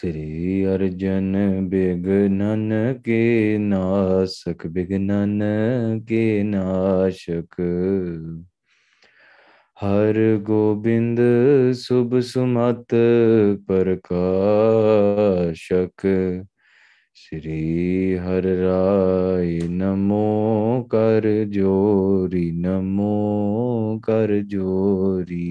ਸ੍ਰੀ ਅਰਜਨ ਬਿਗਨਨ ਕੇ ਨਾਸਕ ਬਿਗਨਨ ਕੇ ਨਾਸ਼ਕ ਹਰ ਗੋਬਿੰਦ ਸੁਭ ਸੁਮਤ ਪ੍ਰਕਾਸ਼ਕ ਸ੍ਰੀ ਹਰ ਰਾਇ ਨਮੋ ਕਰ ਜੋਰੀ ਨਮੋ ਕਰ ਜੋਰੀ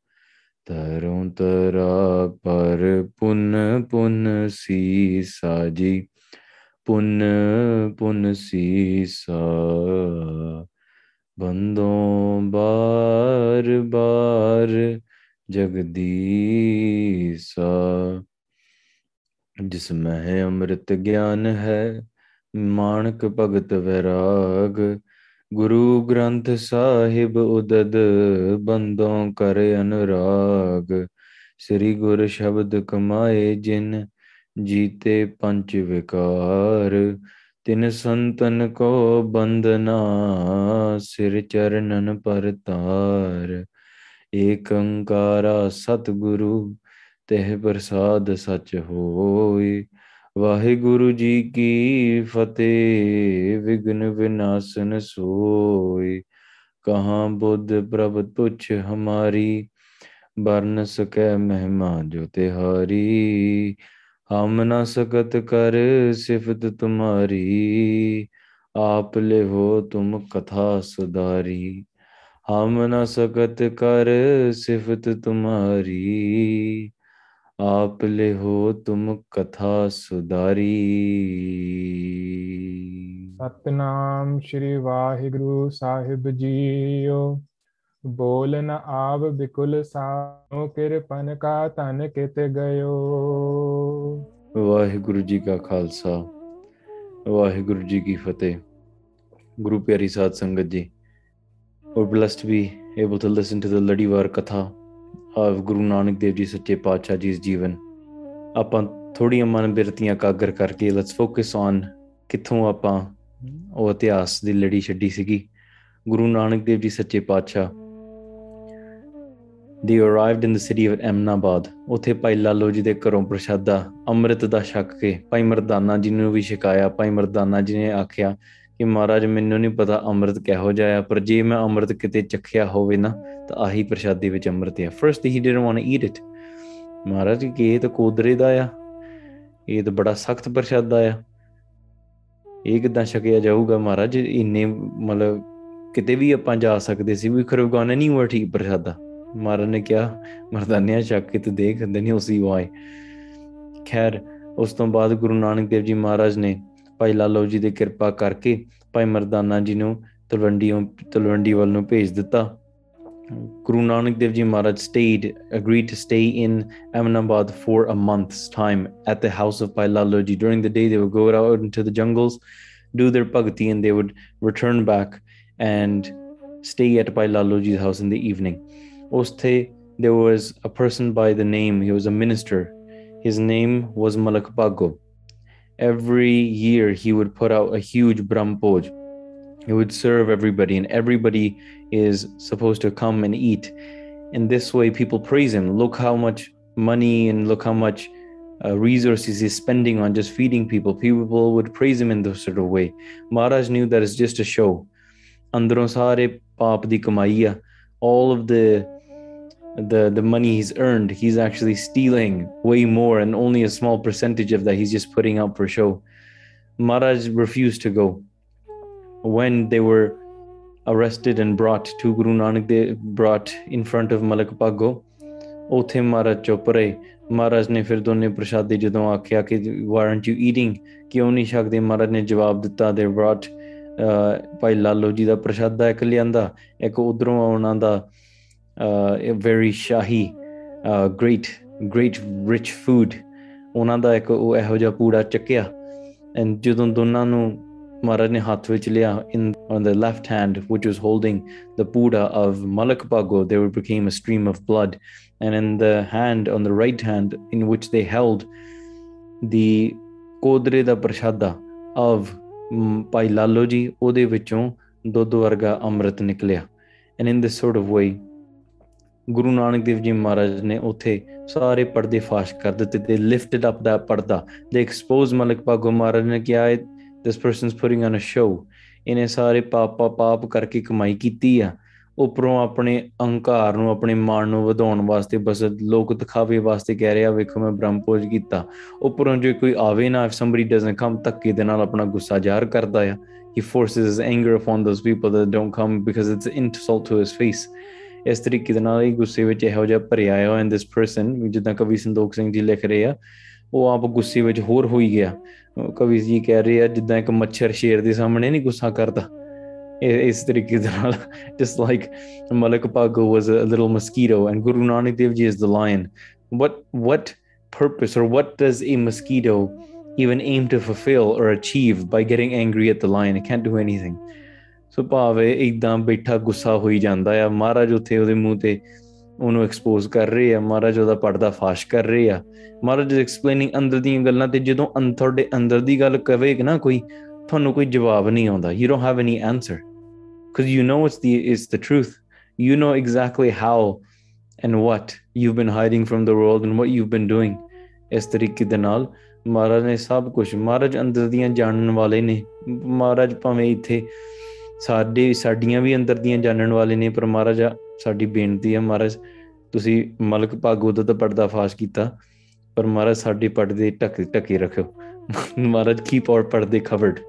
ਤਰੋਂ ਤਰਾ ਪਰ ਪੁੰਨ ਪੁੰਨ ਸੀ ਸਾਜੀ ਪੁੰਨ ਪੁੰਨ ਸੀ ਸਾ ਬੰਦੋਂ ਬਾਰ ਬਾਰ ਜਗਦੀਸਾ ਜਿਸ ਮਹਿ ਅੰਮ੍ਰਿਤ ਗਿਆਨ ਹੈ ਮਾਨਕ ਭਗਤ ਵਿਰਾਗ ਗੁਰੂ ਗ੍ਰੰਥ ਸਾਹਿਬ ਉਦਦ ਬੰਦੋਂ ਕਰ ਅਨੁਰਾਗ ਸ੍ਰੀ ਗੁਰ ਸ਼ਬਦ ਕਮਾਏ ਜਿਨ ਜੀਤੇ ਪੰਜ ਵਿਕਾਰ ਤਿਨ ਸੰਤਨ ਕੋ ਬੰਦਨਾ ਸਿਰ ਚਰਨਨ ਪਰਤਾਰ ਏਕ ਅੰਕਾਰਾ ਤਹਿ ਪ੍ਰਸਾਦ ਸਚ ਹੋਈ ਵਾਹਿਗੁਰੂ ਜੀ ਕੀ ਫਤਿਹ ਵਿਗਨ ਵਿਨਾਸ਼ਨ ਸੋਈ ਕਹਾਂ ਬੁੱਧ ਪ੍ਰਭ ਤੁਛ ਹਮਾਰੀ ਬਰਨ ਸਕੈ ਮਹਿਮਾ ਜੋ ਤਿਹਾਰੀ ਹਮ ਨ ਸਕਤ ਕਰ ਸਿਫਤ ਤੁਮਾਰੀ ਆਪ ਲੈ ਹੋ ਤੁਮ ਕਥਾ ਸੁਦਾਰੀ ਹਮ ਨ ਸਕਤ ਕਰ ਸਿਫਤ ਤੁਮਾਰੀ आप ले हो तुम कथा सुधारी सतनाम श्री वाहिगुरु साहिब जीओ ਬੋਲ ਨ ਆਵ ਬਿਕੁਲ ਸਾਨੋ ਕਿਰਪਨ ਕਾ ਤਨ ਕਿਤ ਗਇਓ ਵਾਹਿਗੁਰੂ ਜੀ ਕਾ ਖਾਲਸਾ ਵਾਹਿਗੁਰੂ ਜੀ ਕੀ ਫਤਿਹ ਗੁਰੂ ਪਿਆਰੀ ਸਾਧ ਸੰਗਤ ਜੀ ਔਰ blessed we able to listen to the ਲੜੀਵਾਰ ਕਥਾ ਆਵ ਗੁਰੂ ਨਾਨਕ ਦੇਵ ਜੀ ਸੱਚੇ ਪਾਤਸ਼ਾਹ ਜੀ ਇਸ ਜੀਵਨ ਆਪਾਂ ਥੋੜੀਆਂ ਮਨ ਬਿਰਤੀਆਂ ਕਾਗਰ ਕਰਕੇ ਲੈਟਸ ਫੋਕਸ ਔਨ ਕਿੱਥੋਂ ਆਪਾਂ ਉਹ ਇਤਿਹਾਸ ਦੀ ਲੜੀ ਛੱਡੀ ਸੀਗੀ ਗੁਰੂ ਨਾਨਕ ਦੇਵ ਜੀ ਸੱਚੇ ਪਾਤਸ਼ਾਹ ਦੇ arrived in the city of ਅਮਨਾਬਾਦ ਉਥੇ ਭਾਈ ਲਾਲੋ ਜੀ ਦੇ ਘਰੋਂ ਪ੍ਰਸ਼ਾਦਾ ਅੰਮ੍ਰਿਤ ਦਾ ਛੱਕ ਕੇ ਭਾਈ ਮਰਦਾਨਾ ਜੀ ਨੂੰ ਵੀ ਸ਼ਿਕਾਇਆ ਭਾਈ ਮਰਦਾਨਾ ਜੀ ਨੇ ਆਖਿਆ ਕਿ ਮਹਾਰਾਜ ਮੈਨੂੰ ਨਹੀਂ ਪਤਾ ਅੰਮ੍ਰਿਤ ਕਿਹੋ ਜਿਹਾ ਆ ਪਰ ਜੇ ਮੈਂ ਅੰਮ੍ਰਿਤ ਕਿਤੇ ਚੱਖਿਆ ਹੋਵੇ ਨਾ ਤਾਂ ਆਹੀ ਪ੍ਰਸ਼ਾਦੀ ਵਿੱਚ ਅੰਮ੍ਰਿਤ ਆ first he didn't want to eat it Maharaj ਕਿ ਇਹ ਤਾਂ ਕੋਦਰੇ ਦਾ ਆ ਇਹ ਤਾਂ ਬੜਾ ਸਖਤ ਪ੍ਰਸ਼ਾਦਾ ਆ ਇਹ ਕਿਦਾਂ ਛਕਿਆ ਜਾਊਗਾ ਮਹਾਰਾਜ ਇੰਨੇ ਮਤਲਬ ਕਿਤੇ ਵੀ ਆਪਾਂ ਜਾ ਸਕਦੇ ਸੀ ਵੀ ਖਰਬ ਨਹੀਂ ਹੋਇਆ ਠੀਕ ਪ੍ਰਸ਼ਾਦਾ ਮਹਾਰਾਜ ਨੇ ਕਿਹਾ ਮਰਦਾਨਿਆਂ ਚੱਕ ਕੇ ਤੂੰ ਦੇਖ ਨਹੀਂ ਉਸੀ ਵਾਏ ਖੈਰ ਉਸ ਤੋਂ ਬਾਅਦ ਗੁਰੂ ਨਾਨਕ ਦੇਵ ਜੀ ਮਹਾਰਾਜ ਨੇ ਭਾਈ ਲਾਲੋ ਜੀ ਦੇ ਕਿਰਪਾ ਕਰਕੇ ਭਾਈ ਮਰਦਾਨਾ ਜੀ ਨੂੰ ਤਲਵੰਡੀੋਂ ਤਲਵੰਡੀ ਵੱਲ ਨੂੰ Guru Nanak Dev Ji Maharaj stayed, agreed to stay in Ahmedabad for a month's time at the house of Pai Laloji. During the day, they would go out into the jungles, do their bhakti, and they would return back and stay at Pai Laloji's house in the evening. Osthe, there was a person by the name, he was a minister. His name was Malak Bago every year he would put out a huge brampoj. He would serve everybody, and everybody is supposed to come and eat. And this way, people praise him. Look how much money and look how much uh, resources he's spending on just feeding people. People would praise him in this sort of way. Maharaj knew that it's just a show. Andron sare paap All of the the the money he's earned he's actually stealing way more and only a small percentage of that he's just putting out for show Maraj refused to go when they were arrested and brought to guru nanak they brought in front of malak pago Maraj Maharaj Maraj ne fir ਨੇ ਫਿਰ ਦੋਨੇ ਪ੍ਰਸ਼ਾਦੇ ਜਦੋਂ ਆਖਿਆ ਕਿ not you eating? ਕਿਉਂ ਨਹੀਂ ਸਕਦੇ ਮਹਾਰਾਜ ਨੇ ਜਵਾਬ ਦਿੱਤਾ ਦੇ ਬ੍ਰਾਟ ਭਾਈ ਲਾਲੋ ਜੀ ਦਾ ਪ੍ਰਸ਼ਾਦਾ ਇੱਕ ਲਿਆਂਦਾ ਇੱਕ ਉਧਰੋਂ ਦਾ uh, very shahi uh, great great rich food ਉਹਨਾਂ ਦਾ ਇੱਕ ਉਹ ਇਹੋ ਜਿਹਾ ਪੂੜਾ ਚੱਕਿਆ ਐਂਡ ਜਦੋਂ ਦੋਨਾਂ ਨੂੰ ਮਹਾਰਾਜ ਨੇ ਹੱਥ ਵਿੱਚ ਲਿਆ which was holding the puda of Malak Pago there became a stream of blood and in the hand on the right hand in which they held the kodre Da ਪ੍ਰਸ਼ਾਦਾ of ਭਾਈ ਲਾਲੋ ਜੀ ਉਹਦੇ ਵਿੱਚੋਂ ਦੁੱਧ ਵਰਗਾ and in this sort of way ਗੁਰੂ ਨਾਨਕ ਦੇਵ ਜੀ ਮਹਾਰਾਜ ਨੇ ਉਥੇ ਸਾਰੇ ਪਰਦੇ ਫਾਸ਼ ਕਰ ਦਿੱਤੇ ਤੇ ਲਿਫਟਡ ਅਪ ਦਾ ਪਰਦਾ ਦੇ ਐਕਸਪੋਜ਼ ਮਲਕ ਪਾਗੋ ਮਹਾਰਾਜ ਨੇ ਕਿਹਾ this person is putting on a show ਇਹਨੇ ਸਾਰੇ ਪਾਪਾ ਪਾਪ ਕਰਕੇ ਕਮਾਈ ਕੀਤੀ ਆ ਉਪਰੋਂ ਆਪਣੇ ਅਹੰਕਾਰ ਨੂੰ ਆਪਣੇ ਮਾਣ ਨੂੰ ਵਧਾਉਣ ਵਾਸਤੇ ਬਸ ਲੋਕ ਦਿਖਾਵੇ ਵਾਸਤੇ ਕਹਿ ਰਿਹਾ ਵੇਖੋ ਮੈਂ ਬ੍ਰਹਮਪੋਜ ਕੀਤਾ ਉਪਰੋਂ ਜੇ ਕੋਈ ਆਵੇ ਨਾ ਇਫ ਸਮਬਡੀ ਡਸਨਟ ਕਮ ਤੱਕੇ ਦੇ ਨਾਲ ਆਪਣਾ ਗੁੱਸਾ ਜ਼ਾਹਰ ਕਰਦਾ ਆ he forces his anger upon those people that don't come because it's an insult to ਇਸ ਤਰੀਕੇ ਦੇ ਨਾਲ ਹੀ ਗੁੱਸੇ ਵਿੱਚ ਇਹੋ ਜਿਹਾ ਭਰਿਆ ਆਇਆ ਐਂਡ ਦਿਸ ਪਰਸਨ ਜਿੱਦਾਂ ਕਵੀ ਸੰਦੋਖ ਸਿੰਘ ਜੀ ਲਿਖ ਰਹੇ ਆ ਉਹ ਆਪ ਗੁੱਸੇ ਵਿੱਚ ਹੋਰ ਹੋਈ ਗਿਆ ਕਵੀ ਜੀ ਕਹਿ ਰਹੇ ਆ ਜਿੱਦਾਂ ਇੱਕ ਮੱਛਰ ਸ਼ੇਰ ਦੇ ਸਾਹਮਣੇ ਨਹੀਂ ਗੁੱਸਾ ਕਰਦਾ ਇਸ ਤਰੀਕੇ ਦੇ ਨਾਲ just like Malik Bhago was a little mosquito and Guru Nanak Dev ji is the lion what what purpose or what does a mosquito even aim to fulfill or achieve by getting angry at the lion? It can't do anything. ਸੋ ਭਾਵੇਂ ਇਦਾਂ ਬੈਠਾ ਗੁੱਸਾ ਹੋਈ ਜਾਂਦਾ ਆ ਮਹਾਰਾਜ ਉੱਥੇ ਉਹਦੇ ਮੂੰਹ ਤੇ ਉਹਨੂੰ ਐਕਸਪੋਜ਼ ਕਰ ਰਹੇ ਆ ਮਹਾਰਾਜ ਉਹਦਾ ਪਰਦਾ ਫਾਸ਼ ਕਰ ਰਹੇ ਆ ਮਹਾਰਾਜ ਐਕਸਪਲੇਨਿੰਗ ਅੰਦਰ ਦੀਆਂ ਗੱਲਾਂ ਤੇ ਜਦੋਂ ਅੰਦਰ ਦੇ ਅੰਦਰ ਦੀ ਗੱਲ ਕਵੇ ਨਾ ਕੋਈ ਤੁਹਾਨੂੰ ਕੋਈ ਜਵਾਬ ਨਹੀਂ ਆਉਂਦਾ you don't have any answer cuz you know it's the it's the truth you know exactly how and what you've been hiding from the world and what you've been doing ਇਸ ਤਰੀਕੇ ਦੇ ਨਾਲ ਮਹਾਰਾਜ ਨੇ ਸਭ ਕੁਝ ਮਹਾਰਾਜ ਅੰਦਰ ਦੀਆਂ ਜਾਣਨ ਵਾਲੇ ਨੇ ਮਹਾਰਾਜ ਭਾਵੇਂ ਇੱਥੇ ਸਾਡੇ ਸਾਡੀਆਂ ਵੀ ਅੰਦਰ ਦੀਆਂ ਜਾਣਨ ਵਾਲੇ ਨੇ ਪਰ ਮਹਾਰਾਜ ਸਾਡੀ ਬੇਨਤੀ ਹੈ ਮਹਾਰਾਜ ਤੁਸੀਂ ਮਲਕ ਭਾਗੋ ਦਾ ਤਾਂ ਪਰਦਾ ਫਾਸ਼ ਕੀਤਾ ਪਰ ਮਹਾਰਾਜ ਸਾਡੇ ਪਰਦੇ ਟਕ ਟਕੇ ਰੱਖਿਓ ਮਹਾਰਾਜ ਕੀਪ ਆਰ ਪਰਦੇ ਕਵਰਡ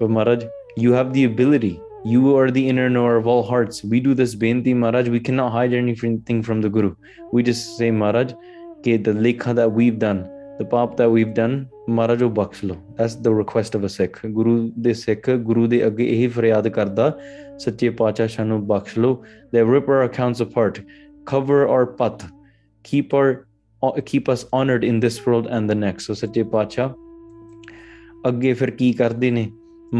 ਪਰ Maharaj you have the ability You are the inner knower of all hearts. We do this Benti Maharaj. We cannot hide anything from the Guru. We just say, Maharaj, okay, the lekha that we've done, the ਪਾਪ that we've done Maharaj ਉਹ ਬਖਸ਼ ਲਓ as the request of a Sikh Guru ਦੇ ਸਿੱਖ ਗੁਰੂ ਦੇ ਅੱਗੇ ਇਹੀ ਫਰਿਆਦ ਕਰਦਾ ਸੱਚੇ ਪਾਤਸ਼ਾਹ ਸਾਨੂੰ ਬਖਸ਼ ਲਓ ਦੇ rip our accounts apart cover our path keep our keep us honored in this world and the next so ਸੱਚੇ ਪਾਤਸ਼ਾਹ ਅੱਗੇ ਫਿਰ ਕੀ ਕਰਦੇ ਨੇ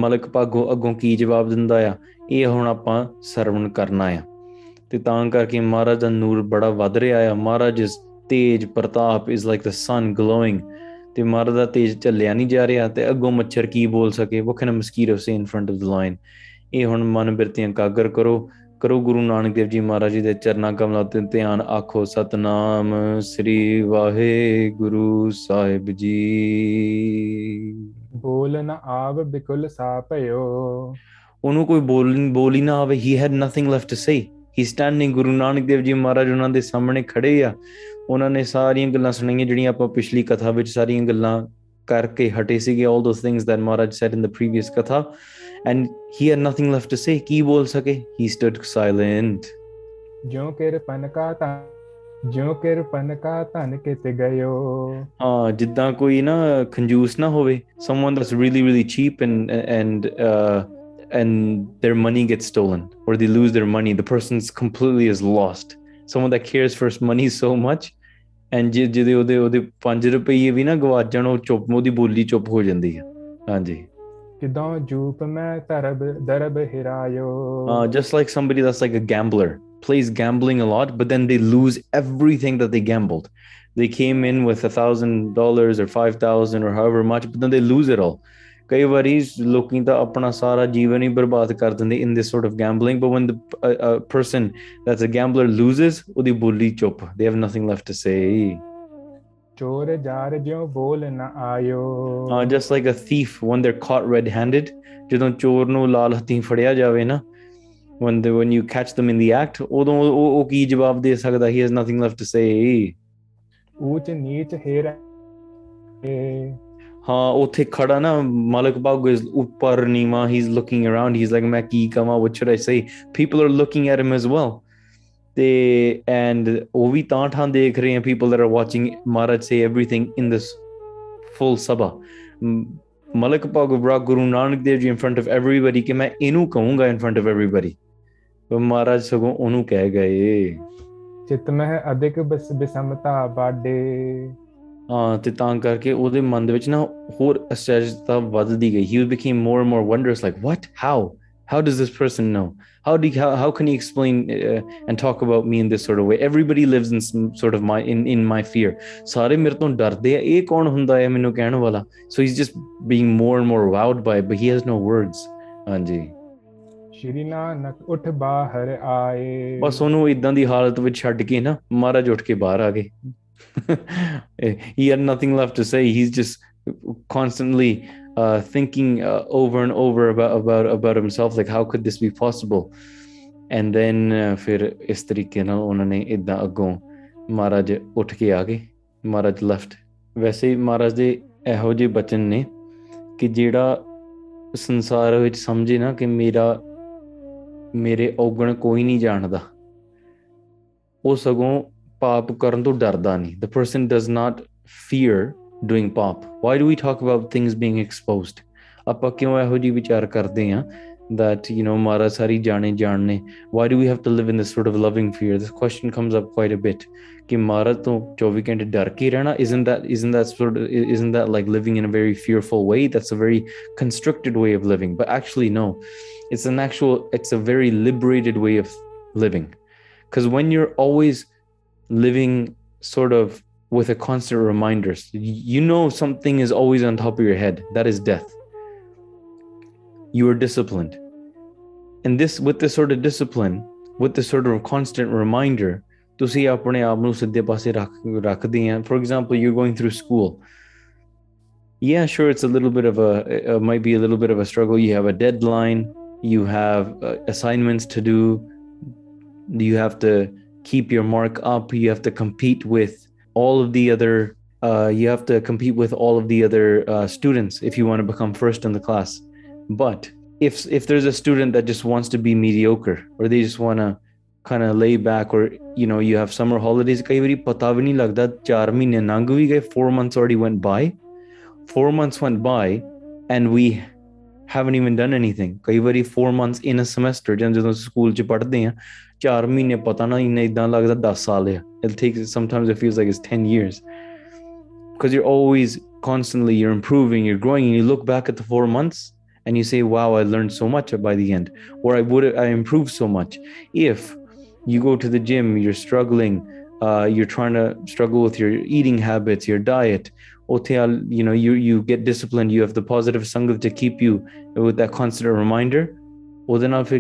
ਮਲਕ ਭਾਗੋ ਅੱਗੋਂ ਕੀ ਜਵਾਬ ਦਿੰਦਾ ਆ ਇਹ ਹੁਣ ਆਪਾਂ ਸਰਵਣ ਕਰਨਾ ਆ ਤੇ ਤਾਂ ਕਰਕੇ ਮਹਾਰਾਜ ਦਾ ਨੂਰ ਬੜਾ ਵੱਧ ਰਿਹਾ ਆ ਮਹਾਰਾਜ ਇਸ ਤੇਜ ਪ੍ਰਤਾਪ is like the sun glowing ਤੇ ਮਰਦਾ ਦਾ ਤੇਜ ਚੱਲਿਆ ਨਹੀਂ ਜਾ ਰਿਹਾ ਤੇ ਅੱਗੋਂ ਮੱਛਰ ਕੀ ਬੋਲ ਸਕੇ ਉਹ can mosquito say in front of the lion ਇਹ ਹੁਣ ਮਨ ਬਿਰਤੀਆਂ ਕਾਗਰ ਕਰੋ ਕਰੋ ਗੁਰੂ ਨਾਨਕ ਦੇਵ ਜੀ ਮਹਾਰਾਜ ਜੀ ਦੇ ਚਰਨਾਂ ਕਮਲਾਂ ਤੇ ਧਿਆਨ ਆਖੋ ਸਤਨਾਮ ਸ੍ਰੀ ਵਾਹਿਗੁਰੂ ਸਾਹਿਬ ਜੀ ਬੋਲ ਨਾ ਆਵ ਬਿਕੁਲ ਸਾ ਭਇਓ ਉਹਨੂੰ ਕੋਈ ਬੋਲ ਬੋਲੀ ਨਾ ਆਵੇ he had nothing left to say he standing Guru Nanak Dev ji Maharaj ਉਹਨਾਂ ਦੇ ਸਾਹਮਣੇ ਖੜੇ ਆ ਉਹਨਾਂ ਨੇ ਸਾਰੀਆਂ ਗੱਲਾਂ ਸੁਣਾਈਆਂ ਜਿਹੜੀਆਂ ਆਪਾਂ ਪਿਛਲੀ ਕਥਾ ਵਿੱਚ ਸਾਰੀਆਂ ਗੱਲਾਂ ਕਰਕੇ ਹਟੇ ਸੀਗੇ all those things that Maharaj said in the previous ਕਥਾ and he had nothing left to say ਕੀ ਬੋਲ ਸਕੇ ਹੀ ਸਟਡ ਸਾਇਲੈਂਟ ਜਿਉਂ ਕਿਰਪਨ ਕਾ ਤਾਂ ਜਿਉਂ ਕਿਰਪਨ ਕਾ ਧਨ ਕਿਤੇ ਗਇਓ ਹਾਂ ਜਿੱਦਾਂ ਕੋਈ ਨਾ ਖੰਜੂਸ ਨਾ ਹੋਵੇ someone that's really really cheap and and and their money gets stolen or they lose their money the person's completely is lost someone that cares for money so much and ਜੇ ਜਿਹਦੇ ਉਹਦੇ ਉਹਦੇ 5 ਰੁਪਏ ਵੀ plays gambling a lot, but then they lose everything that they gambled. They came in with a thousand dollars or five thousand or however much, but then they lose it all. ਕਈ ਵਾਰੀ ਲੋਕੀ ਤਾਂ ਆਪਣਾ ਸਾਰਾ ਜੀਵਨ ਹੀ ਬਰਬਾਦ ਕਰ ਦਿੰਦੇ in this sort of gambling but when the person that's a gambler loses ਉਹਦੀ ਬੋਲੀ ਚੁੱਪ they have nothing left to say ਚੋਰ ਜਾਰ ਜਿਉ ਬੋਲ ਨਾ ਆਇਓ ਹਾਂ just like a thief when they are caught red handed ਜਦੋਂ ਚੋਰ ਨੂੰ ਲਾਲ ਹੱਥੀ ਫੜਿਆ ਜਾਵੇ ਨਾ when they when you catch them in the act ਉਦੋਂ ਉਹ ਕੀ ਜਵਾਬ ਦੇ ਸਕਦਾ he has nothing left to say ਉਹ ਤੇ ਨੀਚ ਹੇਰ ਹਾਂ ਉੱਥੇ ਖੜਾ ਨਾ ਮਲਕ ਬਾਗ ਇਸ ਉੱਪਰ ਨੀਵਾ ਹੀ ਇਸ ਲੁਕਿੰਗ ਅਰਾਊਂਡ ਹੀ ਇਸ ਲਾਈਕ ਮੈਂ ਕੀ ਕਵਾਂ what should I say people are looking at him as well ਤੇ ਐਂਡ ਉਹ ਵੀ ਤਾਂ ਠਾਂ ਦੇਖ ਰਹੇ ਆ people that are watching Maharaj say everything in this full ਸਭਾ ਮਲਕ ਬਾਗ ਬਰਾ Guru Nanak Dev ji in front of everybody ਕਿ ਮੈਂ ਇਹਨੂੰ ਕਹੂੰਗਾ ਇਨ ਫਰੰਟ ਆਫ ਏਵਰੀਬਾਡੀ ਪਰ ਮਹਾਰਾਜ ਸਗੋਂ ਉਹਨੂੰ ਕਹਿ ਗਏ ਚਿਤ ਮਹਿ ਅਧਿਕ ਬਿਸਮਤਾ ਬਾਡੇ ਤੇ ਤਾਂ ਕਰਕੇ ਉਹਦੇ ਮਨ ਦੇ ਵਿੱਚ ਨਾ ਹੋਰ ਅਸਚਰਜਤਾ ਵੱਧਦੀ ਗਈ he became more and more wonders like what how how does this person know how do you, how, how can he explain uh, and talk about me in this sort of way everybody lives in some sort of my in in my fear ਸਾਰੇ ਮੇਰੇ ਤੋਂ ਡਰਦੇ ਆ ਇਹ ਕੌਣ ਹੁੰਦਾ ਹੈ ਮੈਨੂੰ ਕਹਿਣ ਵਾਲਾ so he's just being more and more wowed by it, but he has no words ਹਾਂਜੀ ਸ਼੍ਰੀ ਨਾਨਕ ਉੱਠ ਬਾਹਰ ਆਏ ਬਸ ਉਹਨੂੰ ਇਦਾਂ ਦੀ ਹਾਲਤ ਵਿੱਚ ਛੱਡ ਕੇ ਨਾ ਮਹਾਰਾਜ ਉੱਠ ਕੇ ਬਾਹਰ ਆ ਗਏ Eh, he had nothing left to say. He's just constantly uh, thinking uh, over and over about about about himself. Like, how could this be possible? And then uh, फिर इस तरीके ਨਾਲ ਉਹਨਾਂ ਨੇ ਇਦਾਂ ਅੱਗੋਂ ਮਹਾਰਾਜ ਉੱਠ ਕੇ ਆ ਗਏ ਮਹਾਰਾਜ वैसे ਵੈਸੇ ਹੀ ਮਹਾਰਾਜ ਦੇ ਇਹੋ ਜਿਹੇ ਬਚਨ ਨੇ ਕਿ ਜਿਹੜਾ ਸੰਸਾਰ ਵਿੱਚ ਸਮਝੇ ਨਾ ਕਿ ਮੇਰਾ ਮੇਰੇ ਔਗਣ ਕੋਈ ਨਹੀਂ ਜਾਣਦਾ ਉਹ ਸਗੋਂ ਪਾਪ ਕਰਨ ਤੋਂ ਡਰਦਾ ਨਹੀਂ the person does not fear doing ਪਾਪ why do we talk about things being exposed ਆਪਾਂ ਕਿਉਂ ਇਹੋ ਜਿਹੀ ਵਿਚਾਰ ਕਰਦੇ ਆ that you know mara sari jaane jaanne why do we have to live in this sort of loving fear this question comes up quite a bit ki mara to 24 ਘੰਟੇ ਡਰ isn't that isn't that sort of isn't that like living in a very fearful way that's a very constricted way of living but actually no it's an actual it's a very liberated way of living because when you're always living sort of with a constant reminder. You know, something is always on top of your head. That is death. You are disciplined. And this, with this sort of discipline, with this sort of constant reminder, for example, you're going through school. yeah sure it's a little bit of a it might be a little bit of a struggle you have a deadline you have uh, assignments to do you have to keep your mark up. You have to compete with all of the other. Uh, you have to compete with all of the other uh, students if you want to become first in the class. But if if there's a student that just wants to be mediocre or they just want to kind of lay back or you know you have summer holidays ਕਈ ਵਾਰੀ ਪਤਾ ਵੀ 4 4 months already went by 4 months went by and we haven't even done anything ਕਈ 4 months in a semester ਜਦੋਂ ਜਦੋਂ school 4 ਮਹੀਨੇ ਪਤਾ ਨਾ ਇਹਨੇ ਇਦਾਂ ਲੱਗਦਾ 10 ਸਾਲ ਹੈ it takes sometimes it feels like 10 years because you're always constantly you're improving you're growing and you look back at the four months and you say wow i learned so much by the end or i would i improved so much if you go to the gym you're struggling uh, you're trying to struggle with your eating habits your diet otel you know you you get disciplined you have the positive sangha to keep you with that constant reminder ਉਹਦੇ ਨਾਲ ਫਿਰ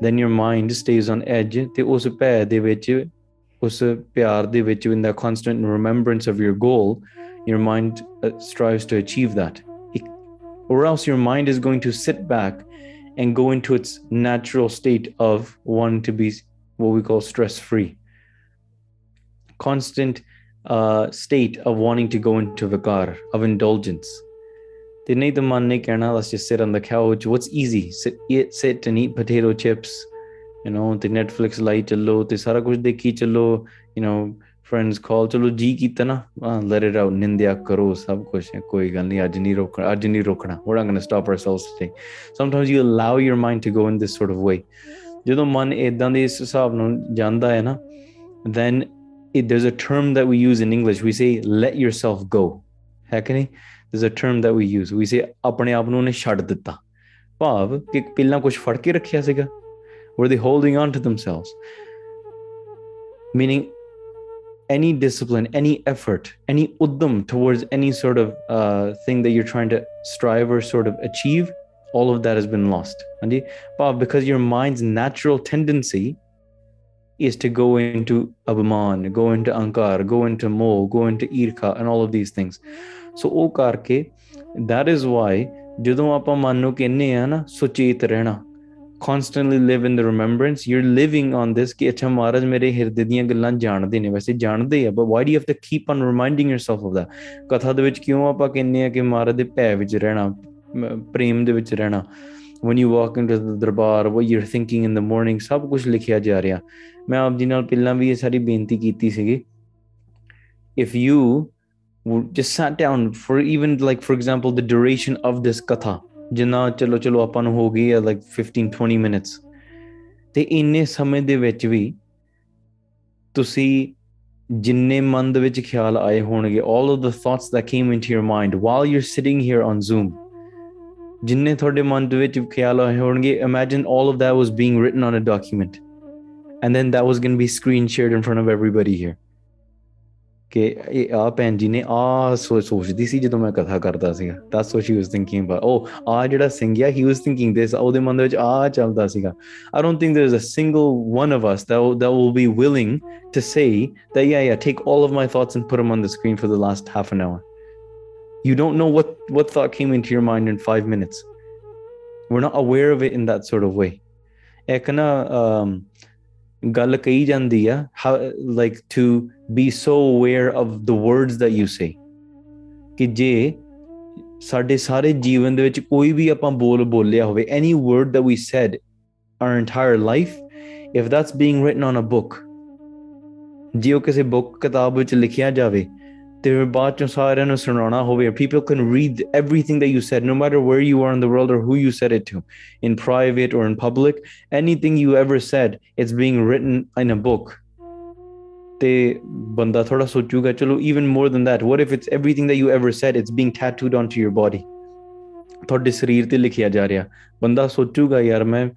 then your mind stays on edge ਤੇ ਉਸ ਭੈ ਦੇ ਵਿੱਚ ਉਸ ਪਿਆਰ ਦੇ ਵਿੱਚ in the constant remembrance of your goal your mind uh, strives to achieve that or else your mind is going to sit back and go into its natural state of one to be what we call stress free constant uh, state of wanting to go into vikar of indulgence they need the money kerna let's just sit on the couch what's easy sit eat sit and eat potato chips you know the netflix light chalo the sara kuch dekhi chalo you know friends call chalo ji kita na let it out nindya karo sab kuch hai koi gal nahi aj nahi rokna aj nahi rokna we're not going to stop ourselves today sometimes you allow your mind to go in this sort of way ਜਦੋਂ ਮਨ ਇਦਾਂ ਦੇ ਇਸ ਹਿਸਾਬ ਨਾਲ ਜਾਂਦਾ ਹੈ ਨਾ then it, there's a term that we use in english we say let yourself go ਹੈ ਕਿ there's a term that we use we say ਆਪਣੇ ਆਪ ਨੂੰ ਉਹਨੇ ਛੱਡ ਦਿੱਤਾ ਭਾਵ ਕਿ ਪਹਿਲਾਂ ਕੁਝ ਫੜ ਕੇ ਰੱਖਿਆ ਸੀਗਾ were they holding on to themselves meaning any discipline any effort any uddham towards any sort of uh, thing that you're trying to strive or sort of achieve all of that has been lost Andi? because your mind's natural tendency is to go into abhaman, go into ankar, go into mo, go into irka, and all of these things. ਸੋ ਉਹ ਕਰਕੇ that is why ਜਦੋਂ ਆਪਾਂ ਮਨ ਨੂੰ ਕਹਿੰਨੇ ਆ ਨਾ ਸੁਚੇਤ ਰਹਿਣਾ constantly live in the remembrance you are living on this ਕਿ ਅੱਛਾ ਮਹਾਰਾਜ ਮੇਰੇ ਹਿਰਦੇ ਦੀਆਂ ਗੱਲਾਂ ਜਾਣਦੇ ਨੇ ਵੈਸੇ ਜਾਣਦੇ ਆ but why do you have to keep on reminding yourself of the katha ਦੇ ਵਿੱਚ ਕਿਉਂ ਆਪਾਂ ਕਹਿੰਨੇ ਆ ਕਿ ਮਹਾਰਾਜ ਦੇ ਭੈ ਵਿੱਚ ਰਹਿਣਾ ਪ੍ਰੇਮ ਦੇ ਵਿੱਚ ਰਹਿਣਾ when you walk into the darbar what you're thinking in the morning ਸਭ ਕੁਝ ਲਿਖਿਆ ਜਾ ਰਿਹਾ ਮੈਂ ਆਪ ਜੀ ਨਾਲ ਪਹਿਲਾਂ ਵੀ ਇਹ ਸਾਰੀ ਬੇਨਤੀ ਕੀਤੀ ਸੀਗੀ if you just sat down for even like for example the duration of this katha ਜਿੰਨਾ ਚਲੋ ਚਲੋ ਆਪਾਂ ਨੂੰ ਹੋ ਗਈ ਹੈ 15 20 minutes. ਤੇ ਇੰਨੇ ਸਮੇਂ ਦੇ ਵਿੱਚ to see ਜਿੰਨੇ ਮਨ ਦੇ ਵਿੱਚ ਖਿਆਲ ਆਏ all of the thoughts that came into your mind while you're sitting here on Zoom ਜਿੰਨੇ ਤੁਹਾਡੇ ਮਨ ਦੇ ਵਿੱਚ ਖਿਆਲ ਆਏ imagine all of that was being written on a document and then that was going to be screen shared in front of everybody here ਕਿ ਇਹ ਆ ਭੈਣ ਜੀ ਨੇ ਆ ਸੋਚ ਸੋਚਦੀ ਸੀ ਜਦੋਂ ਮੈਂ ਕਥਾ ਕਰਦਾ ਸੀਗਾ that's what he was thinking about ਉਹ ਆ ਜਿਹੜਾ ਸਿੰਗਿਆ ਹੀ ਵਾਸ ਥਿੰਕਿੰਗ ਦਿਸ ਉਹਦੇ ਮਨ ਦੇ ਵਿੱਚ ਆ ਚੱਲਦਾ ਸੀਗਾ I don't think there is a single one of us that that will be willing to say that yeah yeah take all of my thoughts and put them on the screen for the last half an hour you don't know what what thought came into your mind in 5 minutes we're not aware of it in that sort of way ਇੱਕ ਨਾ ਗੱਲ ਕਹੀ ਜਾਂਦੀ ਆ like to be so aware of the words that you say ਕਿ ਜੇ ਸਾਡੇ ਸਾਰੇ ਜੀਵਨ ਦੇ ਵਿੱਚ that we said our entire life if that's being written on a book ਜੇ ਉਹ ਕਿਸੇ ਬੁੱਕ ਕਿਤਾਬ ਵਿੱਚ ਲਿਖਿਆ ਜਾਵੇ ਤੇ ਬਾਅਦ ਚੋਂ ਸਾਰਿਆਂ ਨੂੰ ਸੁਣਾਉਣਾ people can read everything that you said no matter where you are in the world or who you said it to in private or in public anything you ever said it's being written in a book ਤੇ ਬੰਦਾ ਥੋੜਾ ਸੋਚੂਗਾ ਚਲੋ even more than that what if it's everything that you ever said it's being tattooed to your body ਤੁਹਾਡੇ ਸਰੀਰ ਤੇ ਲਿਖਿਆ ਜਾ ਰਿਹਾ ਬੰਦਾ ਸੋਚੂਗਾ ਯਾਰ ਮੈਂ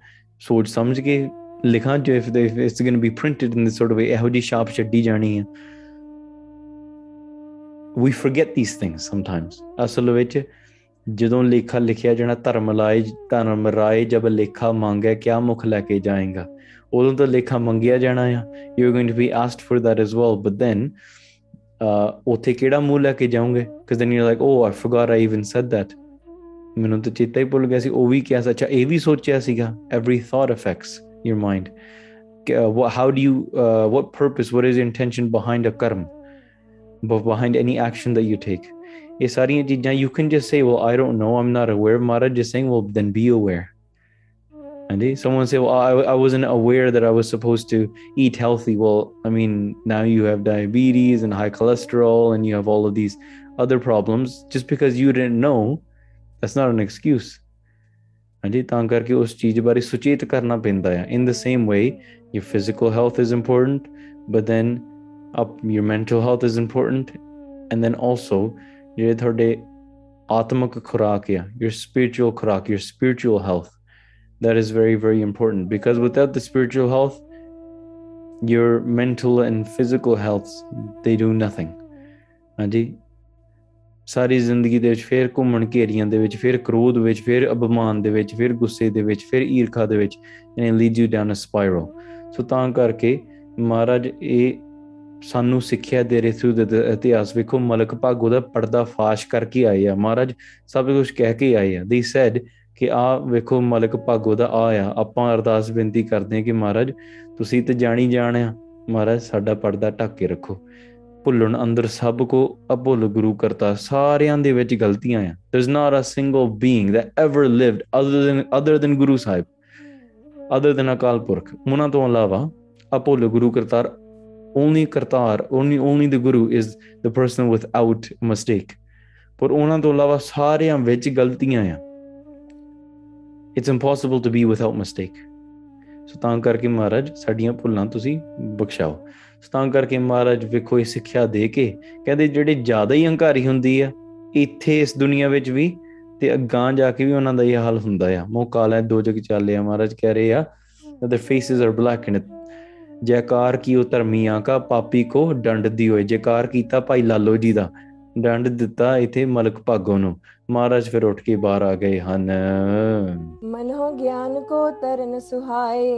ਸੋਚ ਸਮਝ ਕੇ ਲਿਖਾਂ ਜੋ if it's going to be printed in this sort of way ਇਹੋ ਜੀ ਸ਼ਾਪ ਛੱਡੀ ਜਾਣੀ ਹੈ we forget these things sometimes ਅਸਲ ਵਿੱਚ ਜਦੋਂ ਲੇਖਾ ਲਿਖਿਆ ਜਣਾ ਧਰਮ ਲਾਏ ਧਰਮ ਰਾਏ ਜਬ ਲੇਖਾ ਮੰਗੇ ਕਿਆ ਮੁਖ ਲੈ ਕੇ ਜਾਏਗਾ ਉਦੋਂ ਤਾਂ ਲੇਖਾ ਮੰਗਿਆ ਜਾਣਾ ਆ you are going to be asked for that as well but then ਉਥੇ ਕਿਹੜਾ ਮੂਲ ਲੈ ਕੇ ਜਾਓਗੇ ਕਿਉਂਕਿ then you like oh I forgot I even said that ਮੈਨੂੰ ਤਾਂ ਚੇਤਾ ਹੀ ਭੁੱਲ ਗਿਆ ਸੀ ਉਹ ਵੀ ਕਿਹਾ ਸੀ ਅੱਛਾ ਇਹ ਵੀ ਸੋਚਿਆ ਸੀਗਾ every thought affects your mind how do you what purpose what is intention behind a karma behind any action that you take ये सारी चीजें यू कैन जस्ट से वो I don't know I am not aware Maharaj just saying, well then be aware and someone say well I, wasn't aware that i was supposed to eat healthy well i mean now you have diabetes and high cholesterol and you have all of these other problems just because you didn't know that's not an excuse ਹਾਂਜੀ ਤਾਂ ਕਰਕੇ ਉਸ ਚੀਜ਼ ਬਾਰੇ ਸੁਚੇਤ ਕਰਨਾ ਪੈਂਦਾ ਹੈ in the same way your physical health is important but then up your mental health is important and then also ਜਿਹੜੇ ਤੁਹਾਡੇ ਆਤਮਿਕ ਖੁਰਾਕ ਹੈ your spiritual ਖੁਰਾਕ your spiritual health that is very very important because without the spiritual health your mental and physical health they do nothing ਹਾਂਜੀ ਸਾਰੀ ਜ਼ਿੰਦਗੀ ਦੇ ਵਿੱਚ ਫੇਰ ਘੁੰਮਣ ਘੇਰੀਆਂ ਦੇ ਵਿੱਚ ਫੇਰ ਕ੍ਰੋਧ ਵਿੱਚ ਫੇਰ ਅਭਿਮਾਨ ਦੇ ਵਿੱਚ ਫੇਰ ਗੁੱਸੇ ਦੇ ਵਿੱਚ ਫੇਰ ਈਰਖਾ ਦੇ ਵਿੱਚ and lead you down a spiral ਸੋ ਤਾਂ ਕਰਕੇ ਮਹਾਰਾਜ ਇਹ ਸਾਨੂੰ ਸਿੱਖਿਆ ਦੇ ਰਹੇ ਸੀ ਦੇ ਇਤਿਹਾਸ ਵੇਖੋ ਮਲਕ ਭਾਗੋ ਦਾ ਪਰਦਾ ਫਾਸ਼ ਕਰਕੇ ਆਏ ਆ ਮਹਾਰਾਜ ਸਭ ਕੁਝ ਕਹਿ ਕੇ ਆਏ ਆ ਦੀ ਸੈਡ ਕਿ ਆ ਵੇਖੋ ਮਲਕ ਭਾਗੋ ਦਾ ਆ ਆ ਆਪਾਂ ਅਰਦਾਸ ਬੇਨਤੀ ਕਰਦੇ ਆ ਕਿ ਮਹਾਰਾਜ ਤੁਸੀਂ ਤੇ ਜਾਣੀ ਜਾਣ ਆ ਮਹਾਰਾਜ ਸਾਡਾ ਪਰਦਾ ਢੱਕ ਕੇ ਰੱਖੋ ਭੁੱਲਣ ਅੰਦਰ ਸਭ ਕੋ ਅਭੁੱਲ ਗੁਰੂ ਕਰਤਾ ਸਾਰਿਆਂ ਦੇ ਵਿੱਚ ਗਲਤੀਆਂ ਆ there not a single being that ever lived other than other than Guru Sahib other than Akal Purakh ਉਹਨਾਂ ਤੋਂ ਇਲਾਵਾ ਅਭੁੱਲ ਗੁਰੂ ਕਰਤਾ only Kartar, only only the Guru is the person without mistake. ਪਰ ਉਹਨਾਂ ਤੋਂ ਇਲਾਵਾ ਸਾਰਿਆਂ ਵਿੱਚ ਗਲਤੀਆਂ ਆ it's impossible to be without mistake ਸੋ ਤਾਂ ਕਰਕੇ ਮਹਾਰਾਜ ਸਾਡੀਆਂ ਭੁੱਲਾਂ ਤੁਸੀਂ ਬਖਸ਼ਾਓ ਸੋ ਤਾਂ ਕਰਕੇ ਮਹਾਰਾਜ ਵੇਖੋ ਇਹ ਸਿੱਖਿਆ ਦੇ ਕੇ ਕਹਿੰਦੇ ਜਿਹੜੇ ਜ਼ਿਆਦਾ ਹੀ ਹੰਕਾਰੀ ਹੁੰਦੀ ਆ ਇੱਥੇ ਇਸ ਦੁਨੀਆ ਵਿੱਚ ਵੀ ਤੇ ਅੱਗਾਂ ਜਾ ਕੇ ਵੀ ਉਹਨਾਂ ਦਾ ਇਹ ਹਾਲ ਹੁੰਦਾ ਆ ਮੋਹ ਕਾਲਾ ਦੋ ਜਗ ਚੱਲੇ ਆ ਮਹਾਰਾਜ ਕਹਿ ਰਹੇ ਆ that their faces black blackened ਜੈਕਾਰ ਕੀ ਉਤਰ ਮੀਆਂ ਕਾ ਪਾਪੀ ਕੋ ਡੰਡ ਦੀ ਹੋਏ ਜੈਕਾਰ ਕੀਤਾ ਭਾਈ ਲਾਲੋ ਜੀ ਦਾ ਡੰਡ ਦਿੱਤਾ ਇਥੇ ਮਲਕ ਭਾਗੋ ਨੂੰ ਮਹਾਰਾਜ ਫਿਰ ਉੱਠ ਕੇ ਬਾਹਰ ਆ ਗਏ ਹਨ ਮਨੋ ਗਿਆਨ ਕੋ ਤਰਨ ਸੁਹਾਏ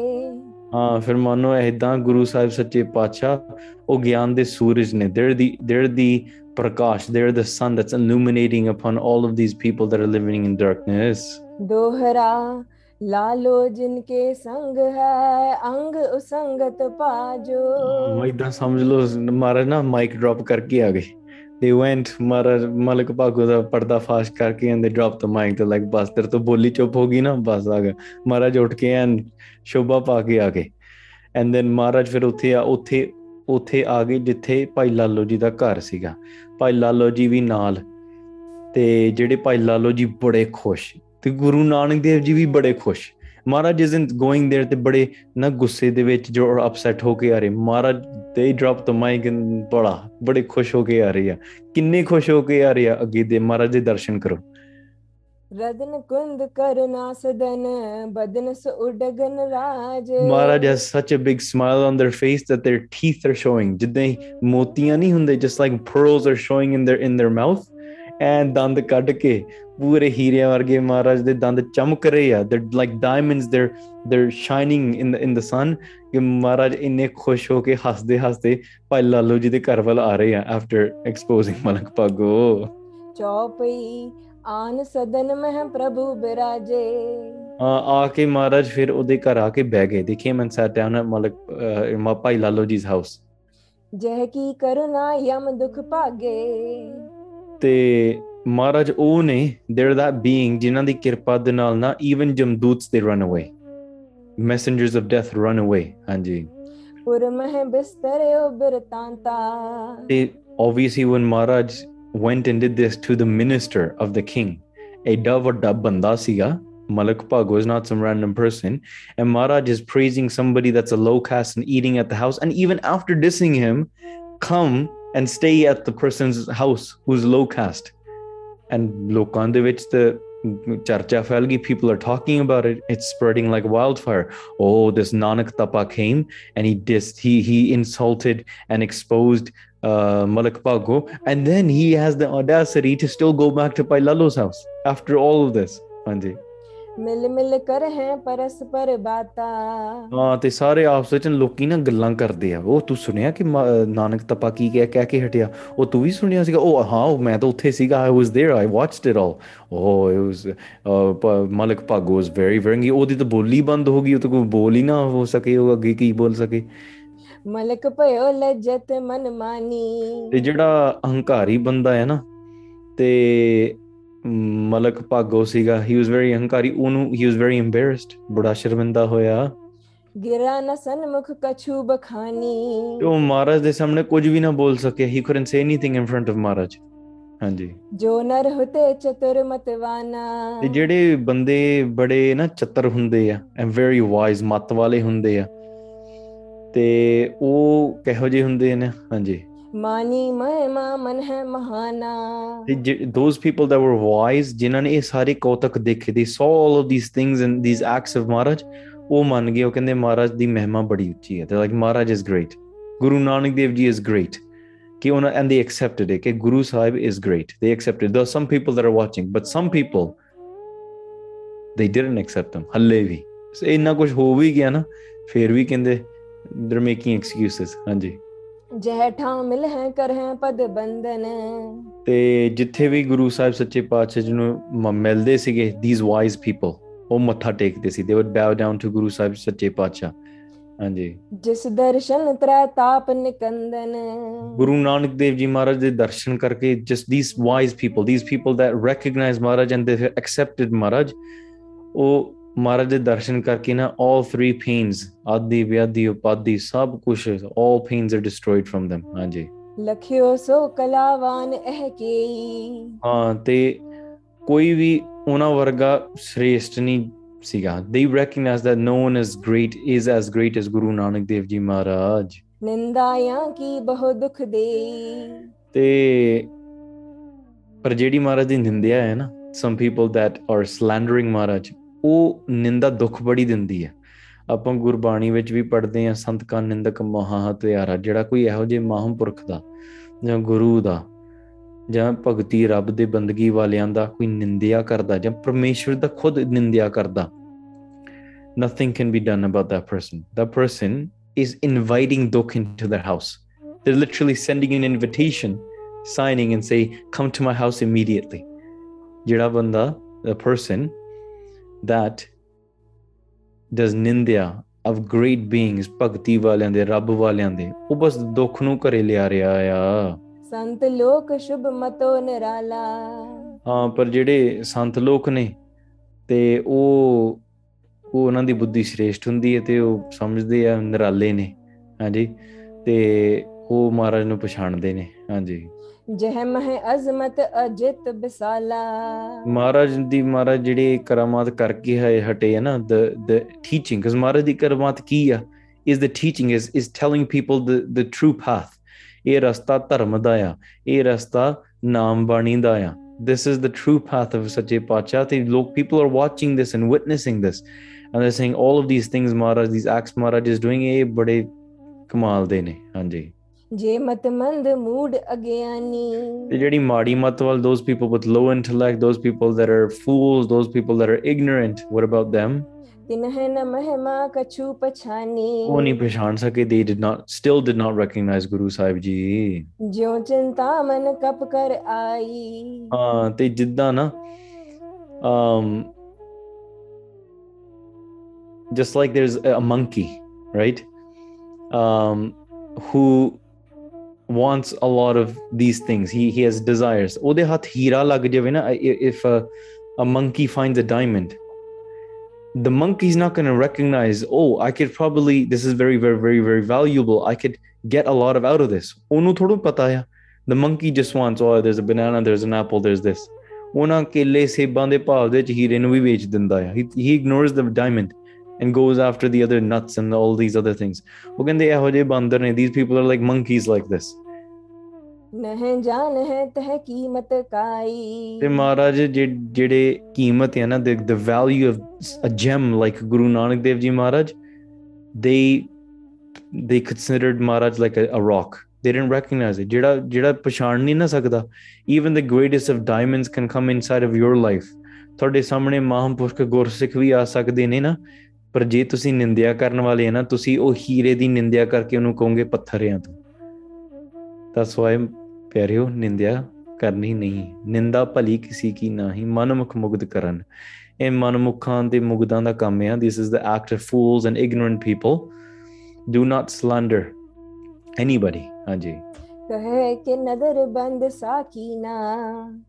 ਹਾਂ ਫਿਰ ਮਾਨੋ ਐਦਾਂ ਗੁਰੂ ਸਾਹਿਬ ਸੱਚੇ ਪਾਤਸ਼ਾਹ ਉਹ ਗਿਆਨ ਦੇ ਸੂਰਜ ਨੇ ਦੇਰ ਦੀ ਦੇਰ the Prakash there the sun that's illuminating upon all of these people that are living in darkness ਦੋਹਰਾ ਲਾਲੋ ਜਿਨਕੇ ਸੰਗ ਹੈ ਅੰਗ ਉਸੰਗਤ ਪਾਜੋ ਇਦਾਂ ਸਮਝ ਲਓ ਮਹਾਰਾਜ ਨਾ ਮਾਈਕ ਡ੍ਰੌਪ ਕਰਕੇ ਆ ਗਏ ਦੇ ਵੈਂਟ ਮਹਾਰਾਜ ਮਲਕ ਭਾਗੋ ਦਾ ਪਰਦਾ ਫਾਸ਼ ਕਰਕੇ and they drop the mic ਤੇ ਲਾਈਕ ਬਸ ਤੇਰੇ ਤੋਂ ਬੋਲੀ ਚੁੱਪ ਹੋ ਗਈ ਨਾ ਬਸ ਆ ਗਿਆ ਮਹਾਰਾਜ ਉੱਠ ਕੇ ਐਂ ਸ਼ੋਭਾ ਪਾ ਕੇ ਆ ਗਏ ਐਂਡ ਦੈਨ ਮਹਾਰਾਜ ਫਿਰ ਉੱਥੇ ਆ ਉੱਥੇ ਉੱਥੇ ਆ ਗਏ ਜਿੱਥੇ ਭਾਈ ਲਾਲੋ ਜੀ ਦਾ ਘਰ ਸੀਗਾ ਭਾਈ ਲਾਲੋ ਜੀ ਵੀ ਨਾਲ ਤੇ ਜਿਹੜੇ ਭਾਈ ਲਾਲੋ ਜੀ ਬੜੇ ਖੁਸ਼ ਤੇ ਗੁਰੂ ਨਾਨਕ ਦੇਵ ਜੀ ਵੀ ਬੜੇ ਖੁਸ਼ ਮਹਾਰਾਜ ਇਸ ਗੋਇੰਗ देयर ਤੇ ਬੜੇ ਨਾ ਗੁੱਸੇ ਦੇ ਵਿੱਚ ਜੋ ਅਪਸੈਟ ਹੋ ਕੇ ਆ ਰਹੇ ਮਹਾਰਾਜ ਦੇ ਡ੍ਰੌਪ ਦ ਮਾਈਕ ਇਨ ਬੜਾ ਬੜੇ ਖੁਸ਼ ਹੋ ਕੇ ਆ ਰਹੇ ਆ ਕਿੰਨੇ ਖੁਸ਼ ਹੋ ਕੇ ਆ ਰਹੇ ਆ ਅੱਗੇ ਦੇ ਮਹਾਰਾਜ ਦੇ ਦਰਸ਼ਨ ਕਰੋ ਰਦਨ ਕੁੰਦ ਕਰਨਾ ਸਦਨ ਬਦਨ ਸ ਉਡਗਨ ਰਾਜ ਮਹਾਰਾਜ ਹੈ ਸੱਚ a big smile on their face that their teeth are showing ਜਿੱਦਾਂ ਮੋਤੀਆਂ ਨਹੀਂ ਹੁੰਦੇ just like pearls are showing in their in their mouth and ਦੰਦ ਕੱਢ ਕੇ ਪੂਰੇ ਹੀਰਿਆਂ ਵਰਗੇ ਮਹਾਰਾਜ ਦੇ ਦੰਦ ਚਮਕ ਰਹੇ ਆ ਦੇ ਲਾਈਕ ਡਾਇਮੰਡਸ ਦੇ ਦੇ ਸ਼ਾਈਨਿੰਗ ਇਨ ਇਨ ਦ ਸਨ ਕਿ ਮਹਾਰਾਜ ਇੰਨੇ ਖੁਸ਼ ਹੋ ਕੇ ਹੱਸਦੇ ਹੱਸਦੇ ਭਾਈ ਲਾਲੋ ਜੀ ਦੇ ਘਰ ਵੱਲ ਆ ਰਹੇ ਆ ਆਫਟਰ ਐਕਸਪੋਜ਼ਿੰਗ ਮਲਕ ਪਾਗੋ ਚੌਪਈ ਆਨ ਸਦਨ ਮਹਿ ਪ੍ਰਭੂ ਬਿਰਾਜੇ ਆ ਕੇ ਮਹਾਰਾਜ ਫਿਰ ਉਹਦੇ ਘਰ ਆ ਕੇ ਬਹਿ ਗਏ ਦੇਖੇ ਮੈਂ ਸੈਟ ਡਾਊਨ ਮਲਕ ਮਾ ਭਾਈ ਲਾਲੋ ਜੀਜ਼ ਹਾਊਸ ਜਹ ਕੀ ਕਰੁਣਾ ਯਮ ਦੁਖ ਭਾਗੇ ਤੇ Maraj, ਉਹ ਨੇ देयर that being, ਜਿਨ੍ਹਾਂ ਦੀ ਕਿਰਪਾ ਦੇ ਨਾਲ ਨਾ even ਜਮਦੂਤਸ they run away messengers of death run away obviously when Maraj went and did this to the minister of the king a dove or dub banda Malik Pag was not some random person. And Maraj is praising somebody that's a low caste and eating at the house. And even after dissing him, come and stay at the person's house who's low caste and ਲੋਕਾਂ ਦੇ ਵਿੱਚ the ਚਰਚਾ people are talking about it it's spreading like wildfire oh this nanak tapa came and he dis he he insulted and exposed uh, Malik Pago, and then he has the audacity to still go back to Pailalo's house after all of this. Anji. ਮਿਲ ਮਿਲ ਕਰ ਹੈ ਪਰਸਪਰ ਬਾਤਾ ਹਾਂ ਤੇ ਸਾਰੇ ਆਪਸ ਵਿੱਚ ਲੋਕੀ ਨਾ ਗੱਲਾਂ ਕਰਦੇ ਆ ਉਹ ਤੂੰ ਸੁਣਿਆ ਕਿ ਨਾਨਕ ਤਪਾ ਕੀ ਗਿਆ ਕਹਿ ਕੇ ਹਟਿਆ ਉਹ ਤੂੰ ਵੀ ਸੁਣਿਆ ਸੀਗਾ ਉਹ ਹਾਂ ਮੈਂ ਤਾਂ ਉੱਥੇ ਸੀਗਾ I was there I watched it all ਉਹ it was Malik Bhago was very very ਉਹਦੀ ਤਾਂ ਬੋਲੀ ਬੰਦ ਹੋ ਗਈ ਉਹ ਤਾਂ ਕੋਈ ਬੋਲ ਹੀ ਨਾ ਹੋ ਸਕੇ ਉਹ ਅੱਗੇ ਕੀ ਬੋਲ ਸਕੇ ਮਲਕ ਭਇਓ ਲਜਤ ਮਨਮਾਨੀ ਤੇ ਜਿਹੜਾ ਅਹੰਕਾਰੀ ਬੰਦਾ ਹੈ ਨਾ ਤੇ ਮਲਕ ਭਾਗੋ ਸੀਗਾ ਹੀ ਵਾਸ ਵੈਰੀ ਹੰਕਾਰੀ ਉਹਨੂੰ ਹੀ ਵਾਸ ਵੈਰੀ ਐਮਬੈਰਸਡ ਬੜਾ ਸ਼ਰਮਿੰਦਾ ਹੋਇਆ ਗਿਰਾ ਨਾ ਸਨਮੁਖ ਕਛੂ ਬਖਾਨੀ ਉਹ ਮਹਾਰਾਜ ਦੇ ਸਾਹਮਣੇ ਕੁਝ ਵੀ ਨਾ ਬੋਲ ਸਕਿਆ ਹੀ couldn't say anything in front of Maharaj ਹਾਂਜੀ ਜੋ ਨਰ ਹੁਤੇ ਚਤੁਰ ਮਤਵਾਨਾ ਤੇ ਜਿਹੜੇ ਬੰਦੇ ਬੜੇ ਨਾ ਚਤਰ ਹੁੰਦੇ ਆ ਐਮ ਵੈਰੀ ਵਾਈਜ਼ ਮਤ ਵਾਲੇ ਹੁੰਦੇ ਆ ਤੇ ਉਹ ਕਿਹੋ ਜਿਹੇ ਹੁੰਦੇ ਨੇ ਹਾਂਜੀ mani mai ਮਹਿਮਾ man hai mahana those people that were wise ਜਿਨ੍ਹਾਂ ਨੇ sare ਸਾਰੇ dekhe ਦੇਖੇ they saw all of these things and these acts of Maharaj oh man gaye oh kende Maharaj di ਮਹਿਮਾ badi ਉੱਚੀ hai they like Maharaj is great Guru Nanak Dev Ji is great ਕਿ ona and they accepted it ke Guru Sahib is great they accepted there some people that are watching but some people they didn't accept them ਹੱਲੇ ਵੀ ਇੰਨਾ ਕੁਝ ਹੋ ਵੀ ਗਿਆ ਨਾ ਫੇਰ ਵੀ ਕਹਿੰਦੇ they're making excuses ji ਜਹ ਮਿਲ ਹੈ ਕਰਹਿ ਪਦ ਬੰਦਨ ਤੇ ਜਿੱਥੇ ਵੀ ਗੁਰੂ ਸਾਹਿਬ ਸੱਚੇ ਪਾਤਸ਼ਾਹ ਜੀ ਨੂੰ ਮਿਲਦੇ ਸੀਗੇ ਥੀਸ ਵਾਈਜ਼ ਪੀਪਲ ਉਹ ਮੱਥਾ ਟੇਕਦੇ ਸੀ they would bow down to Guru Sahib ਸੱਚੇ ਪਾਤਸ਼ਾਹ ਹਾਂਜੀ ਜਿਸ ਦਰਸ਼ਨ ਤ੍ਰੈ ਤਾਪ ਨਿਕੰਦਨ ਗੁਰੂ ਨਾਨਕ ਦੇਵ ਜੀ ਮਹਾਰਾਜ ਦੇ ਦਰਸ਼ਨ ਕਰਕੇ just these wise people these people that recognise Maharaj and they accepted Maharaj ਉਹ ਮਹਾਰਾਜ ਦੇ ਦਰਸ਼ਨ ਕਰਕੇ ਨਾ ਆਲ ਥਰੀ ਪੇਨਸ ਆਦੀ ਵਿਆਦੀ ਉਪਾਦੀ ਸਭ ਕੁਝ all pains are destroyed from them ਹਾਂਜੀ ਲਖਿਓ ਸੋ ਕਲਾਵਾਨ ਕੀ ਹਾਂ ਤੇ ਕੋਈ ਵੀ ਉਹਨਾਂ ਵਰਗਾ ਸ੍ਰੇਸ਼ਟ ਨਹੀਂ ਸੀਗਾ they recognise that no one is great is as great as Guru Nanak Dev ji Maharaj ਨਿੰਦਾਇਆਂ ਕੀ ਬਹੁ ਦੁਖ ਦੇਈ ਤੇ ਪਰ ਜਿਹੜੀ ਮਹਾਰਾਜ ਦੀ ਨਿੰਦਿਆ ਹੈ ਨਾ some people that are slandering Maharaj ਉਹ ਨਿੰਦਾ ਦੁੱਖ ਬੜੀ ਦਿੰਦੀ ਹੈ ਆਪਾਂ ਗੁਰਬਾਣੀ ਵਿੱਚ ਵੀ ਪੜਦੇ ਆ ਸੰਤ ਕਾ ਨਿੰਦਕ ਮਹਾ ਹਤਿਆਰਾ ਜਿਹੜਾ ਕੋਈ ਇਹੋ ਜਿਹੇ ਮਹਾਂਪੁਰਖ ਦਾ ਜਾਂ ਗੁਰੂ ਦਾ ਜਾਂ ਭਗਤੀ ਰੱਬ ਦੇ ਬੰਦਗੀ ਵਾਲਿਆਂ ਦਾ ਕੋਈ ਨਿੰਦਿਆ ਕਰਦਾ ਜਾਂ ਪਰਮੇਸ਼ਵਰ ਦਾ ਖੁਦ ਨਿੰਦਿਆ ਕਰਦਾ nothing can be done about that person that person is inviting ਦੁੱਖ into their house they are literally sending in invitation signing and say come to my house immediately ਜਿਹੜਾ ਬੰਦਾ ਦਾ person that does nindya of great beings ਭਗਤੀ ਵਾਲਿਆਂ ਦੇ ਰੱਬ ਵਾਲਿਆਂ ਦੇ ਉਹ ਬਸ ਦੁੱਖ ਨੂੰ ਘਰੇ ਲਿਆ ਰਿਹਾ ਆ ਸੰਤ ਲੋਕ ਸ਼ੁਭ ਮਤੋ ਨਿਰਾਲਾ ਹਾਂ ਪਰ ਜਿਹੜੇ ਸੰਤ ਲੋਕ ਨੇ ਤੇ ਉਹ ਉਹ ਉਹਨਾਂ ਦੀ ਬੁੱਧੀ ਸ੍ਰੇਸ਼ਟ ਹੁੰਦੀ ਹੈ ਤੇ ਉਹ ਸਮਝਦੇ ਆ ਨਿਰਾਲੇ ਨੇ ਹਾਂਜੀ ਤੇ ਉਹ ਮਹਾਰਾਜ ਨੂੰ ਪਛਾਣਦੇ ਨੇ ਹਾਂਜੀ ਜਹਮ ਹੈ ਅਜ਼ਮਤ ਅਜਿਤ ਬਿਸਾਲਾ ਮਹਾਰਾਜ ਦੀ ਮਹਾਰਾਜ ਜਿਹੜੇ ਕਰਾਮਾਤ ਕਰਕੇ ਹੈ ਹਟੇ ਹੈ ਨਾ ਦ ਦ ਟੀਚਿੰਗ ਕਿਸ ਮਹਾਰਾਜ ਦੀ ਕਰਾਮਾਤ ਕੀ ਆ is the teaching is is telling people the the true path ਇਹ ਰਸਤਾ ਧਰਮ ਦਾ ਆ ਇਹ ਰਸਤਾ ਨਾਮ ਬਾਣੀ ਦਾ ਆ this is the true path of Sache Pachati. Lok, people are watching this and witnessing this. And they're saying all of these things Maharaj, these acts Maharaj is doing, eh, bade kamal de ne. Hanji. ਜੇ ਮਤਮੰਦ mood ਅਗਿਆਨੀ ਤੇ ਜਿਹੜੀ those people with low intellect those people that are fools those people that are ignorant what about them ਤਿਨਹਿ ਨ ਮਹਿਮਾ ਕਛੂ ਪਛਾਨੀ ਉਹ ਨਹੀਂ they did not still did not recognize guru sahib ji ਜਿਉ ਚਿੰਤਾ ਮਨ ਕਪ ਕਰ ਆਈ just like there's a monkey right who wants a lot of these things he he has desires if a, a monkey finds a diamond the monkey's not going to recognize oh i could probably this is very very very very valuable i could get a lot of out of this the monkey just wants oh there's a banana there's an apple there's this ਉਹਨਾਂ he ignores the diamond and goes after the other nuts and all these other things. these people are like monkeys like this. The the value of a gem like Guru Nanak Dev Ji Maharaj they they considered Maharaj like a, a rock they didn't recognize it ਜਿਹੜਾ ਜਿਹੜਾ even the greatest of diamonds can come inside of your life ਤੁਹਾਡੇ ਸਾਹਮਣੇ ਮਹਾਂਪੁਰਖ ਗੁਰਸਿੱਖ ਵੀ ਆ ਸਕਦੇ ਨੇ ਨਾ ਪਰ ਜੇ ਤੁਸੀਂ ਨਿੰਦਿਆ ਕਰਨ ਵਾਲੇ ਆ ਨਾ ਤੁਸੀਂ ਉਹ ਹੀਰੇ ਦੀ ਨਿੰਦਿਆ ਕਰਕੇ ਉਹਨੂੰ ਕਹੋਗੇ ਆ ਤੂੰ ਤਾਂ ਸਵੈ ਪਿਆਰਿਓ ਨਿੰਦਿਆ ਕਰਨੀ ਨਹੀਂ ਨਿੰਦਾ ਭਲੀ ਕਿਸੇ ਕੀ ਨਹੀਂ ਮਨਮੁਖ ਮੁਗਦ ਕਰਨ ਇਹ ਮਨਮੁਖਾਂ ਦੇ ਮੁਗਦਾਂ ਦਾ ਕੰਮ ਆ this is the act of fools and ignorant people do not slander anybody ਹਾਂਜੀ ਕਹੇ ਕਿ ਨਦਰ ਬੰਦ ਸਾਕੀਨਾ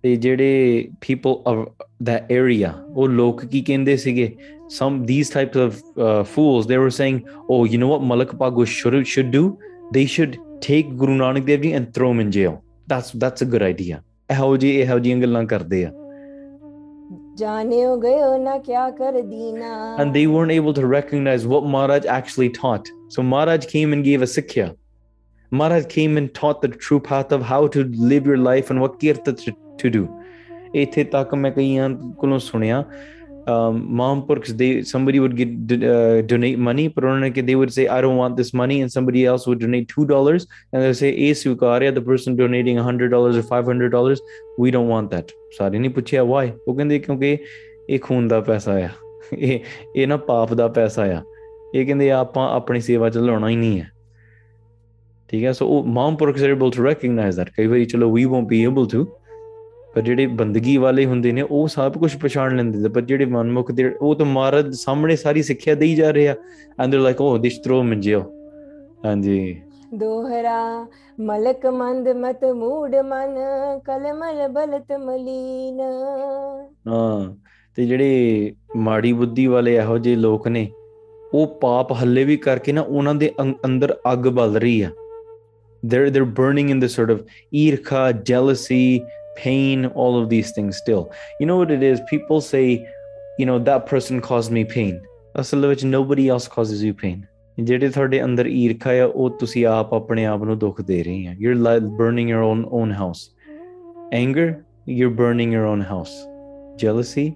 ਤੇ ਜਿਹੜੇ ਪੀਪਲ ਆਫ that area ਉਹ ਲੋਕ ਕੀ ਕਹਿੰਦੇ ਸੀਗੇ some these types of uh, fools they were saying oh you know what malik pago should should do they should take guru nanak dev ji and throw him in jail that's that's a good idea ਇਹੋ ਜੀ ਇਹੋ ਜੀ ਗੱਲਾਂ ਕਰਦੇ ਆ ਜਾਣਿਓ ਗਇਓ ਨਾ ਕਿਆ ਕਰ ਦੀਨਾ and they weren't able to recognize what maharaj actually taught so maharaj came and gave a sikhya Maharaj came and taught the true path of how to live your life and what to do. ਇੱਥੇ ਤੱਕ ਮੈਂ ਕਈਆਂ ਕੋਲੋਂ ਸੁਣਿਆ ਮਹਾਂਪੁਰਖs they somebody would uh, donate money ਪਰ ਉਹਨਾਂ ਨੇ they would say I don't want this money and somebody else would donate $2 and they say ਸਵੀਕਾਰਿਆ the person donating $100 or $500 we don't want that ਸਾਰੇ ਨਹੀਂ ਪੁੱਛਿਆ why ਉਹ ਕਹਿੰਦੇ ਕਿਉਂਕਿ ਇਹ ਖੂਨ ਦਾ ਪੈਸਾ ਆ ਇਹ ਇਹ ਨਾ ਪਾਪ ਦਾ ਪੈਸਾ ਆ ਇਹ ਕਹਿੰਦੇ ਆਪਾਂ ਆਪਣੀ ਸੇਵਾ ਚ ਲਾਉਣਾ ਹੀ ਨਹੀਂ ਹੈ ਠੀਕ ਹੈ ਸੋ ਉਹ ਮਹਾਂਪੁਰਖ ਪੁਰਖ ਆਰ ਟੂ ਰੈਕਗਨਾਈਜ਼ ਦੈਟ ਕਈ ਵਾਰੀ ਚਲੋ we won't be able to ਪਰ ਜਿਹੜੇ ਬੰਦਗੀ ਵਾਲੇ ਹੁੰਦੇ ਨੇ ਉਹ ਸਭ ਕੁਝ ਪਛਾਣ ਲੈਂਦੇ ਨੇ ਪਰ ਜਿਹੜੇ ਮਨਮੁਖ ਦੇ ਉਹ ਤਾਂ ਮਾਰਦ ਸਾਹਮਣੇ ਸਾਰੀ ਸਿੱਖਿਆ ਦੇਈ ਜਾ ਰਹੇ ਆ ਐਂਡ ਦੇ ਲਾਈਕ ਓ ਦਿਸ ਥਰੋ ਮੰਜਿਓ ਹਾਂਜੀ ਦੋਹਰਾ ਮਲਕ ਮੰਦ ਮਤ ਮੂੜ ਮਨ ਕਲਮਲ ਬਲਤ ਮਲੀਨ ਹਾਂ ਤੇ ਜਿਹੜੇ ਮਾੜੀ ਬੁੱਧੀ ਵਾਲੇ ਇਹੋ ਜਿਹੇ ਲੋਕ ਨੇ ਉਹ ਪਾਪ ਹੱਲੇ ਵੀ ਕਰਕੇ ਨਾ ਉਹਨਾਂ ਦੇ ਅੰਦਰ ਅੱਗ ਬਲ ਰਹੀ ਆ they're they're burning in the sort of irka, jealousy, pain, all of these things still. You know what it is? People say, you know, that person caused me pain. Asalavich, nobody else causes me pain. Oh, you're burning your own own house. Anger, you're burning your own house. Jealousy,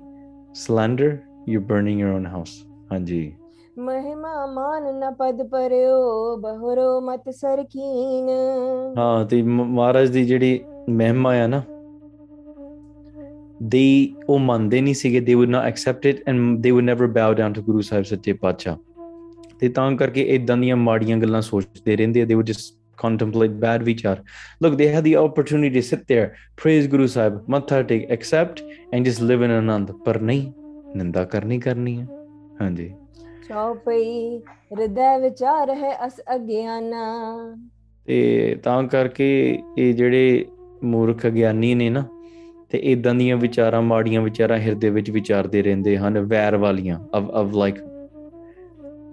slander, you're burning your own house. Hanji. ਮਹਿਮਾ ਮਾਨ ਨ ਪਦ ਪਰਿਓ ਬਹਰੋ ਮਤ ਸਰਕੀਨ ਹਾਂ ਤੇ ਮਹਾਰਾਜ ਦੀ ਜਿਹੜੀ ਮਹਿਮਾ ਆ ਨਾ ਦੇ ਉਹ ਮੰਨਦੇ ਨਹੀਂ ਸੀਗੇ ਦੇ ਵੁੱਡ ਨਾ accept it and they would never bow down to Guru Sahib ਸੱਚੇ ਪਾਤਸ਼ਾਹ ਤੇ ਤਾਂ ਕਰਕੇ ਇਦਾਂ ਦੀਆਂ ਮਾੜੀਆਂ ਗੱਲਾਂ ਸੋਚਦੇ ਰਹਿੰਦੇ ਆ they would just contemplate bad vichar look they had the opportunity to sit there praise guru sahib matha take accept and just live in anand par nahi ਨਿੰਦਾ ਕਰਨੀ ਕਰਨੀ ਹੈ ਹਾਂਜੀ ਸੋ ਪਈ ਹਿਰਦੈ ਵਿਚਾਰ ਹੈ ਅਸ ਅਗਿਆਨਾ ਤੇ ਤਾਂ ਕਰਕੇ ਇਹ ਜਿਹੜੇ ਮੂਰਖ ਗਿਆਨੀ ਨੇ ਨਾ ਤੇ ਇਦਾਂ ਦੀਆਂ ਵਿਚਾਰਾਂ ਮਾੜੀਆਂ ਵਿਚਾਰਾਂ ਹਿਰਦੇ ਵਿੱਚ ਵਿਚਾਰਦੇ ਰਹਿੰਦੇ ਹਨ ਵੈਰ ਵਾਲੀਆਂ of of like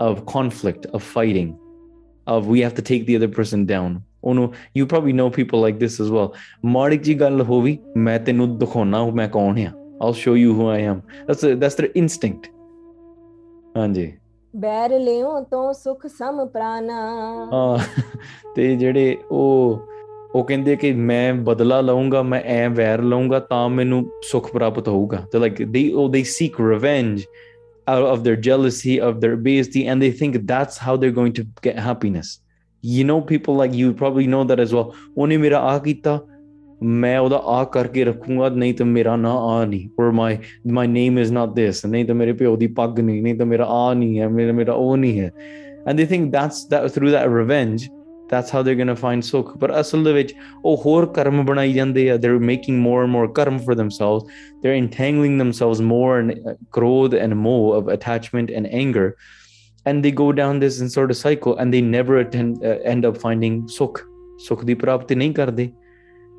of conflict of fighting of we have to take the other person down ਉਹਨੂੰ you probably know people like this as well ਮਾੜੀ ਜੀ ਗੱਲ ਹੋਵੀ ਮੈਂ ਤੈਨੂੰ ਦਿਖਾਉਣਾ ਮੈਂ ਕੌਣ ਹਾਂ ਆਲ show you who I am that's that's their instinct ਹਾਂਜੀ ਬੈਰ ਲਿਓ ਤੋਂ ਸੁਖ ਸਮ ਪ੍ਰਾਨਾ ਹਾਂ ਤੇ ਜਿਹੜੇ ਉਹ ਉਹ ਕਹਿੰਦੇ ਕਿ ਮੈਂ ਬਦਲਾ ਲਵਾਂਗਾ ਮੈਂ ਐ ਵੈਰ ਲਵਾਂਗਾ ਤਾਂ ਮੈਨੂੰ ਸੁਖ ਪ੍ਰਾਪਤ ਹੋਊਗਾ ਤੇ ਲਾਈਕ ਦੇ ਉਹ they seek revenge out of their jealousy of their beastie and they think that's how they're going to get happiness you know people like you probably know that as well ਉਹਨੇ ਮੇਰਾ ਆ ਕੀਤਾ मैं ओह्दा आ करके रखूंगा नहीं तो मेरा ना आ नहीं और my my name is not this नहीं तो मेरे प्यो दी पग नहीं नहीं तो मेरा आ नहीं है मेरा मेरा ओ नहीं है and they think that's that's how they're going to find sukh but asal de vich oh hor karma banai jande hai they're making more and more karma for themselves they're entangling themselves more in uh, krodh and more of attachment and anger and they go down this sort of cycle and they never uh, end up finding sukh sukh di prapti nahi karde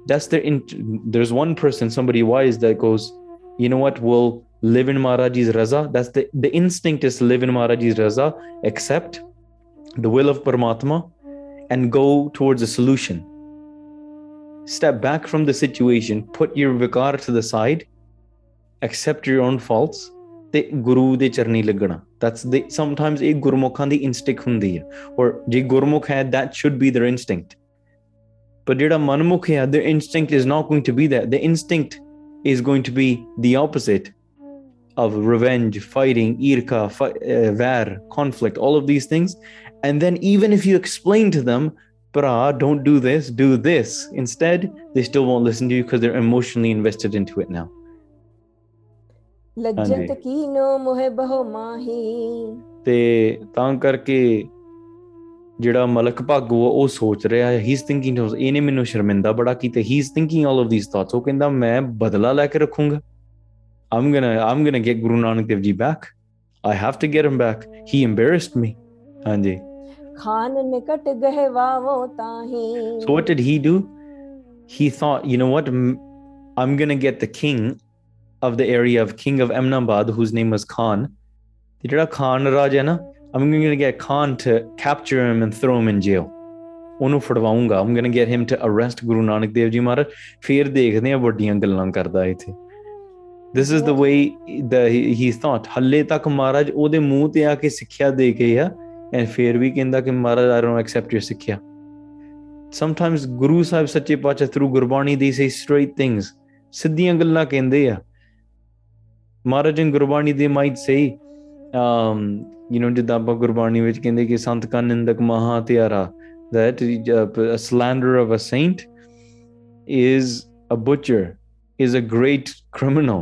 that's their in- there's one person somebody wise that goes you know what will live in maharaji's raza that's the the instinct is live in maharaji's raza accept the will of paramatma and go towards a solution step back from the situation put your vikar to the side accept your own faults ਤੇ ਗੁਰੂ ਦੇ ਚਰਨੀ ਲੱਗਣਾ that's ਦੇ sometimes ਇਹ ਗੁਰਮੁਖਾਂ ਦੀ instinct ਹੁੰਦੀ ਹੈ ਔਰ ਜੇ ਗੁਰਮੁਖ ਹੈ that should be their instinct but their ਮਨਮੁਖ ਹੈ instinct is not going to be that the instinct is going to be the opposite of revenge fighting irka fi- var uh, conflict all of these things and then even if you explain to them brah don't do this do this instead they still won't listen to you because they're emotionally invested into it now ਲੱਜਤ ਕੀਨੋ ਮੁਹਬਹੁ ਜਿਹੜਾ ਮਲਕ ਭਾਗੋ ਉਹ ਸੋਚ ਰਿਹਾ ਹੈ ਹੀ is thinking ਇਹਨੇ ਮੈਨੂੰ ਸ਼ਰਮਿੰਦਾ ਬੜਾ ਕੀਤਾ he is thinking all of these thoughts ਉਹ ਕਹਿੰਦਾ ਮੈਂ ਬਦਲਾ ਲੈ ਕੇ ਰੱਖੂੰਗਾ ਆਮ ਗੋਣਾ ਆਮ gonna get Guru Nanak Dev ji back I have to get him back he embarrassed me ਹਾਂਜੀ ਖਾਨ ਨਿਕਟ ਗਏ ਵਾਵੋ ਤਾਹੀ so what did he do he thought you know what I'm gonna get the king of the area of king of Eminabad whose name was Khan ਤੇ ਜਿਹੜਾ ਖਾਨ ਰਾਜ ਹੈ ਨਾ I'm going to get Khan to capture him and throw him in jail. ਉਹਨੂੰ ਫੜਵਾਉਂਗਾ I'm going to get him to arrest Guru Nanak Dev Ji Maharaj. ਫਿਰ ਦੇਖਦੇ ਆ ਵੱਡੀਆਂ ਗੱਲਾਂ ਕਰਦਾ ਇੱਥੇ this is the way the he, he thought ਹੱਲੇ ਤੱਕ ਮਹਾਰਾਜ ਉਹਦੇ ਮੂੰਹ ਤੇ ਆ ਕੇ ਸਿੱਖਿਆ ਦੇ ਗਏ ਆ ਐਂਡ ਫਿਰ ਵੀ ਕਹਿੰਦਾ ਕਿ Maharaj I don't accept your ਸਿੱਖਿਆ ਸਮਟਾਈਮਸ ਗੁਰੂ ਸਾਹਿਬ ਸੱਚੇ ਪਾਤਸ਼ਾਹ ਥਰੂ ਗੁਰਬਾਣੀ ਦੀ ਸੇ ਸਟ੍ਰੇਟ ਥਿੰਗਸ ਸਿੱਧੀਆਂ ਗੱਲਾਂ ਕਹਿੰਦੇ ਆ ਮਹਾਰਾਜ ਜੀ ਗੁਰਬਾਣੀ ਦੇ might say um you know ਜਿੱਦਾਂ ਆਪਾਂ ਗੁਰਬਾਣੀ ਵਿੱਚ ਕਹਿੰਦੇ ਕਿ ਸੰਤ ਕਾ ਨਿੰਦਕ ਮਹਾ ਤਿਆਰਾ that a slanderer of a saint is a butcher is a great criminal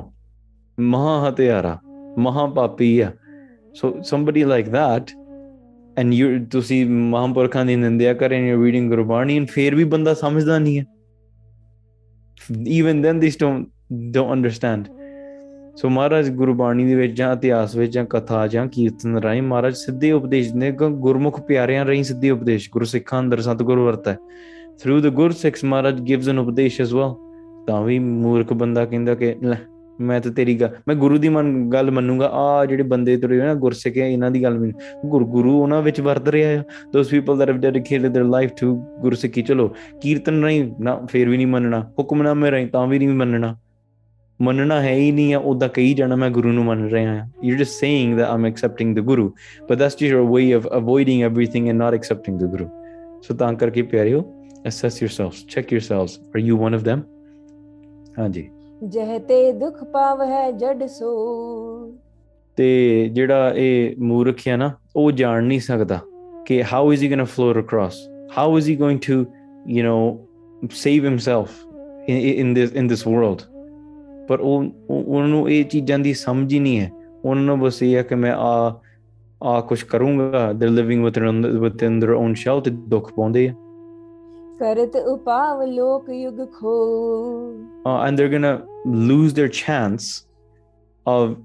ਮਹਾ ਹਤਿਆਰਾ ਮਹਾ ਪਾਪੀ ਆ so somebody like that and you ਤੁਸੀਂ ਮਹਾਂਪੁਰਖਾਂ ਦੀ ਨਿੰਦਿਆ ਕਰ ਰਹੇ ਹੋ ਰੀਡਿੰਗ ਗੁਰਬਾਣੀ and ਫੇਰ ਵੀ ਬੰਦਾ ਸਮਝਦਾ ਨਹੀਂ ਹੈ even then they don't don't understand ਸੋ ਮਹਾਰਾਜ ਗੁਰਬਾਣੀ ਦੇ ਵਿੱਚ ਜਾਂ ਇਤਿਹਾਸ ਵਿੱਚ ਜਾਂ ਕਥਾ ਜਾਂ ਕੀਰਤਨ ਰਾਹੀਂ ਮਹਾਰਾਜ ਸਿੱਧੇ ਉਪਦੇਸ਼ ਦਿੰਦੇ ਗੁਰਮੁਖ ਪਿਆਰਿਆਂ ਰਾਹੀਂ ਸਿੱਧੇ ਉਪਦੇਸ਼ ਗੁਰਸਿੱਖਾਂ ਸਿੱਖਾਂ ਅੰਦਰ ਸਤਿਗੁਰੂ ਵਰਤਾ ਥਰੂ ਦ ਗੁਰ ਸਿੱਖਸ ਮਹਾਰਾਜ ਗਿਵਸ ਐਨ ਉਪਦੇਸ਼ ਐਸ ਵੈਲ ਤਾਂ ਵੀ ਮੂਰਖ ਬੰਦਾ ਕਹਿੰਦਾ ਕਿ ਮੈਂ ਤਾਂ ਤੇਰੀ ਗੱਲ ਮੈਂ ਗੁਰੂ ਦੀ ਮਨ ਗੱਲ ਮੰਨੂਗਾ ਆ ਜਿਹੜੇ ਬੰਦੇ ਤੁਰੇ ਹੋਏ ਨਾ ਗੁਰਸਿੱਖ ਇਹਨਾਂ ਦੀ ਗੱਲ ਮੈਨੂੰ ਗੁਰ ਗੁਰੂ ਉਹਨਾਂ ਵਿੱਚ ਵਰਤ ਰਿਹਾ ਹੈ those people that have dedicated their life to ਗੁਰਸਿੱਖੀ ਚਲੋ ਕੀਰਤਨ ਨਹੀਂ ਨਾ ਫੇਰ ਵੀ ਨਹੀਂ ਮੰਨਣਾ ਹੁਕਮਨਾਮੇ ਰਹੀ ਤਾਂ ਵੀ ਨਹੀਂ ਮੰਨਣਾ ਮੰਨਣਾ ਹੈ ਹੀ ਨਹੀਂ ਆ ਉਹਦਾ ਕਹੀ ਜਾਣਾ ਮੈਂ ਗੁਰੂ ਨੂੰ ਮੰਨ ਰਿਹਾ ਹਾਂ you just saying that I'm accepting the Guru but that's your way of avoiding everything and not accepting the Guru so ਤਾਂ ਕਰਕੇ ਪਿਆਰਿਓ assess yourselves check yourselves are you one of them ਹਾਂਜੀ ਜਹਤੇ ਦੁਖ ਪਾਵ ਹੈ ਜੜ ਸੋ ਤੇ ਜਿਹੜਾ ਇਹ ਮੂਰਖ ਹੈ ਨਾ ਉਹ ਜਾਣ ਨਹੀਂ ਸਕਦਾ ਕਿ how is he going to float across how is he going to you know save himself in this in this world ਪਰ ਉਹ ਉਹਨਾਂ ਨੂੰ ਇਹ ਚੀਜ਼ਾਂ ਦੀ ਸਮਝ ਹੀ ਨਹੀਂ ਹੈ ਉਹਨਾਂ ਨੂੰ ਬਸ ਇਹ ਹੈ ਕਿ ਮੈਂ ਆ ਆ ਕੁਝ ਕਰੂੰਗਾ they living with in their own shell ਤੇ ਦੁੱਖ ਪਾਉਂਦੇ ਆ ਕਰਤ ਉਪਾਵ ਲੋਕ ਯੁਗ ਖੋ and they are going lose their chance of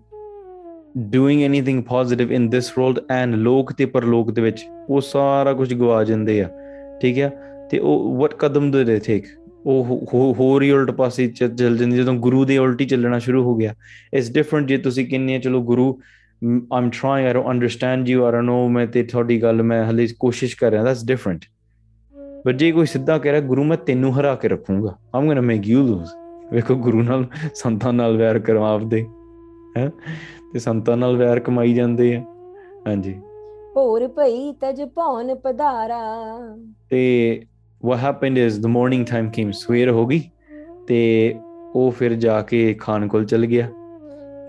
doing anything positive in this world and ਲੋਕ ਤੇ ਪਰਲੋਕ ਦੇ ਵਿੱਚ ਉਹ ਸਾਰਾ ਕੁਝ ਗਵਾ ਜਾਂਦੇ ਆ ਠੀਕ ਆ ਤੇ ਉਹ ਵਟ ਕਦਮ ਦੇ ਦੇ ਉਹ ਹੋਰ ਹੀ ਉਲਟ ਪਾਸੇ ਚੱਲ ਜਾਂਦੀ ਜਦੋਂ ਗੁਰੂ ਦੇ ਉਲਟੀ ਚੱਲਣਾ ਸ਼ੁਰੂ ਹੋ ਗਿਆ ਇਟਸ ਡਿਫਰੈਂਟ ਜੇ ਤੁਸੀਂ ਕਿੰਨੇ ਚਲੋ Guru I'm trying I don't understand you are no ਮੈਂ ਤੇ ਤੁਹਾਡੀ ਗੱਲ ਮੈਂ ਹਲੇ ਕੋਸ਼ਿਸ਼ ਕਰ ਰਿਹਾ ਦੈਟਸ ਡਿਫਰੈਂਟ ਬਟ ਜੇ ਕੋਈ ਸਿੱਧਾ ਕਹਿ ਰਿਹਾ ਗੁਰੂ ਮੈਂ ਤੈਨੂੰ ਹਰਾ ਕੇ ਰੱਖੂੰਗਾ I'm going to make you lose ਵੇਖੋ ਗੁਰੂ ਨਾਲ ਸੰਤਾਂ ਨਾਲ ਵੈਰ ਕਰਵਾ ਆਪਦੇ ਹੈ ਤੇ ਸੰਤਾਂ ਨਾਲ ਵੈਰ ਕਮਾਈ ਜਾਂਦੇ ਆ ਹਾਂਜੀ ਹੋਰ ਭਈ ਤਜ ਭੌਣ ਪਧਾਰਾ ਤੇ what happened is the morning time came ਸਵੇਰ ਹੋ ਗਈ ਤੇ ਉਹ ਫਿਰ ਜਾ ਕੇ ਖਾਨ ਕੋਲ ਚਲ ਗਿਆ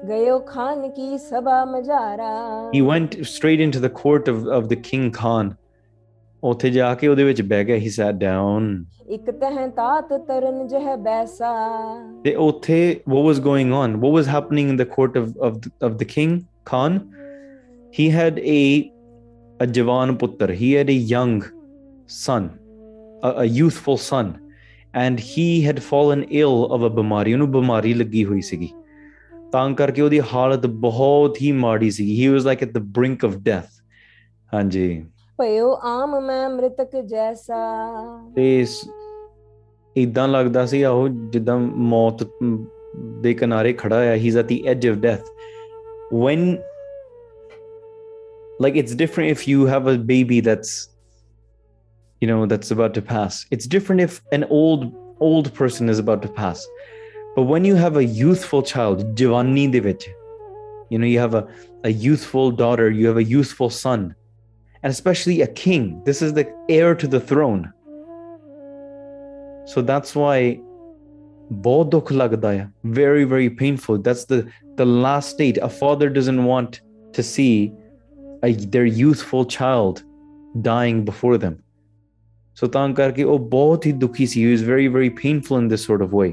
ਗਇਓ ਖਾਨ ਕੀ ਸਭਾ Majara he went straight into the court of of the king khan ਉੱਥੇ ਜਾ ਕੇ ਉਹਦੇ ਵਿੱਚ ਬਹਿ ਗਿਆ he sat down ਇੱਕ tah ਤਾਤ ਤਰਨ ਜਹ ਬੈਸਾ ਤੇ ਉੱਥੇ what was going on what was happening in the court of of of the king khan he had a a jawan putra he had a young son a, a youthful son and he had fallen ill of a bimari ਉਹਨੂੰ ਬਿਮਾਰੀ ਲੱਗੀ hui ਸੀਗੀ ਤਾਂ ਕਰਕੇ ਉਹਦੀ halat ਬਹੁਤ hi ਮਾੜੀ ਸੀਗੀ he was like at the brink of death ਹਾਂਜੀ Payo ਆਮ ਮੈਂ ਮ੍ਰਿਤਕ ਜੈਸਾ ਤੇ ਇਦਾਂ ਲੱਗਦਾ ਸੀ ਉਹ ਜਿੱਦਾਂ ਮੌਤ ਦੇ ਕਿਨਾਰੇ ਖੜਾ ਹੈ he at the edge of death when like it's different if you have a baby that's you know that's about to pass it's different if an old old person is about to pass but when you have a youthful child jivanni devich you know you have a, a youthful daughter you have a youthful son and especially a king this is the heir to the throne so that's why बहुत very very painful that's the the last state a father doesn't want to see a, their youthful child dying before them so ਤਾਂ ਕਰਕੇ ਉਹ ਬਹੁਤ ਹੀ ਦੁਖੀ ਸੀ he was very very painful in this sort of way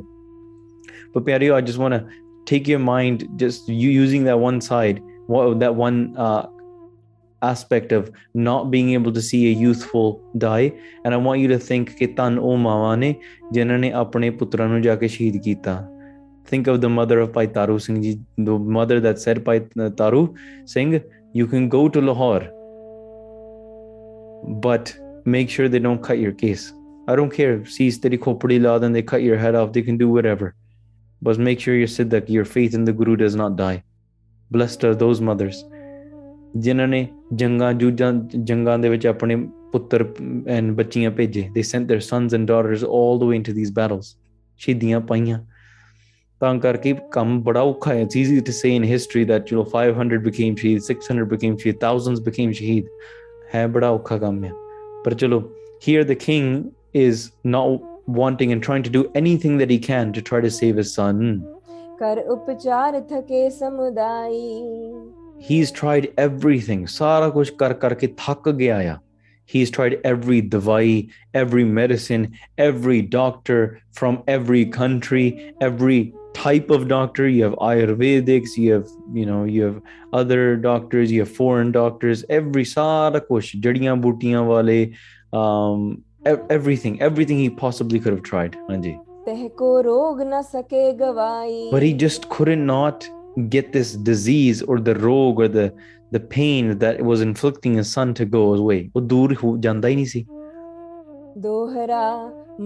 but Pyareo, I just want to take your mind, just using that one side, that one uh, aspect of not being able to see a youthful die, and I want you to think ਕਿ ਤਨ ਉਹ ਮਾਵਾਂ apne putra nu ਆਪਣੇ ਪੁੱਤਰਾਂ ਨੂੰ ਜਾ Think of the mother of Pai Taru Singh ji, the mother that said Pai uh, Taru Singh, you can go to Lahore, but make sure they don't cut your case. I don't care. See, steady call pretty loud and they cut your head off. They can do whatever. But make sure you said that your faith in the Guru does not die. Blessed are those mothers. They sent their sons and daughters all the way into these battles. panya. kam It's easy to say in history that you know 500 became shaheed, 600 became shaheed, thousands became shaheed. ਹੈ ਬੜਾ ਔਖਾ but chalo, here the king is not wanting and trying to do anything that he can to try to save his son. He's tried everything. Sara kuch kar ke thak gaya ya. He's tried every davai, every medicine, every doctor from every country, every type of doctor you have ayurvedics you have you know you have other doctors you have foreign doctors every sara kush jadiyan bootiyan wale um everything everything he possibly could have tried hanji but he just couldn't not get this disease or the rogue or the the pain that was inflicting his son to go away ਉਹ ਦੂਰ ਜਾਂਦਾ ਹੀ ਨਹੀਂ ਸੀ ਦੋਹਰਾ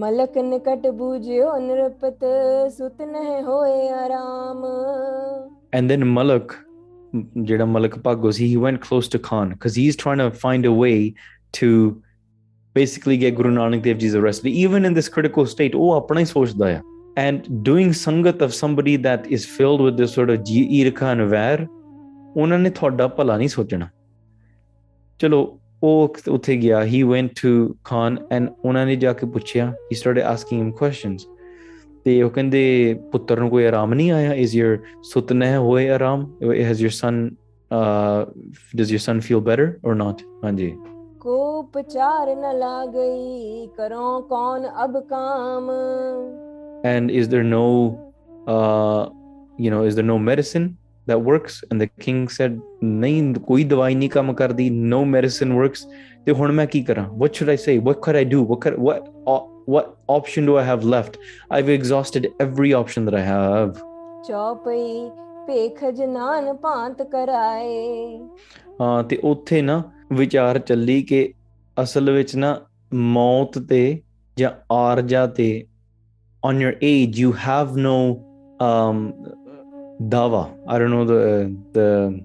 ਮਲਕ ਨਿਕਟ ਬੂਝਿਓ ਨਿਰਪਤ ਸੁਤ ਨਹਿ ਹੋਏ ਆਰਾਮ ਐਂਡ ਦੈਨ ਮਲਕ ਜਿਹੜਾ ਮਲਕ ਭਾਗੋ ਸੀ he went close to Khan cause he is trying to find a way to basically get Guru Nanak Dev ji ਜ਼ arrest even in this critical state ਉਹ ਆਪਣਾ ਸੋਚਦਾ ਹੈ ਐਂਡ ਡੂਇੰਗ ਸੰਗਤ of somebody that is filled with this sort of ਜੀ ਇਰਖਾ ਨਵੈਰ ਉਹਨਾਂ ਨੇ ਤੁਹਾਡਾ ਭਲਾ ਨਹੀਂ ਸੋਚਣਾ ਚਲੋ ਉਹ ਉੱਥੇ ਗਿਆ he went to Khan and ਉਹਨਾਂ ਨੇ ਜਾ ਕੇ ਪੁੱਛਿਆ he started asking him questions ਤੇ ਉਹ ਕਹਿੰਦੇ ਪੁੱਤਰ ਨੂੰ ਕੋਈ ਆਰਾਮ ਨਹੀਂ ਆਇਆ ਇਜ਼ ਯਰ ਸੁਤਨਹ ਹੋਏ ਆਰਾਮ has your son does your son feel better or not ਹਾਂਜੀ को पचार न ला गई करो कौन अब काम and is there no uh you know is there no medicine that works and the king said ਨਹੀਂ koi dawai nahi ਕੰਮ kardi no medicine works te hun main ki karan what should i say what could i do what could, what what option do i have left i've exhausted every option that i have Chaupai pekh ਜਨਾਨ paant karaye ha te utthe na vichar challi ke asal vich na maut te ya arja te on your age you have no um dava. I don't know the the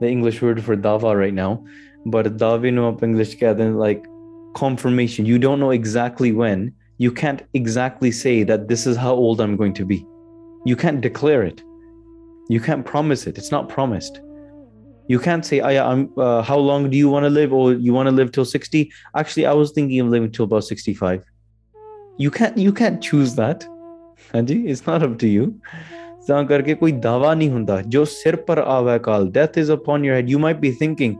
the English word for dava right now, but dava no up English then like confirmation. You don't know exactly when. You can't exactly say that this is how old I'm going to be. You can't declare it. You can't promise it. It's not promised. You can't say, I, am uh, how long do you want to live? Or you want to live till 60? Actually, I was thinking of living till about 65. You can't, you can't choose that. Andy, it's not up to you. ਤਾਂ ਕਰਕੇ ਕੋਈ ਦਾਵਾ ਨਹੀਂ ਹੁੰਦਾ ਜੋ ਸਿਰ ਪਰ ਆਵੇ ਕਾਲ death is upon your head you might be thinking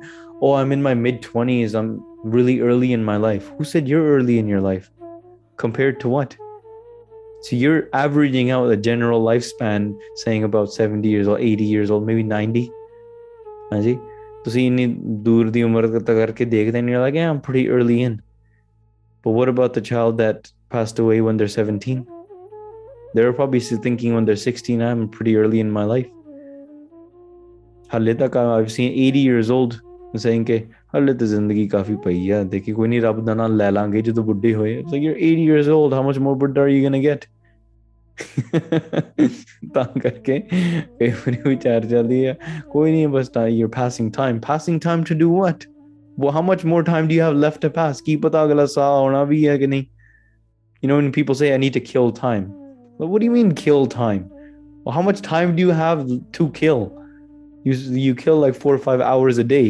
oh i'm in my mid 20s i'm really early in my life who said you're early in your life compared to what so you're averaging out a general lifespan saying about 70 years old 80 years old maybe 90 ਹਾਂਜੀ ਤੁਸੀਂ ਇੰਨੀ ਦੂਰ ਦੀ you're like, yeah, I'm pretty early in. but what about the child that passed away when they're 17 they are probably still thinking when they're 16 i'm pretty early in my life i've seen 80 years old saying it's like you're 80 years old how much more buddha are you going to get you're passing time passing time to do what how much more time do you have left to pass Or ya you know when people say i need to kill time Well, what do you mean kill time? Well, how much time do you have to kill? You you kill like 4 or 5 hours a day.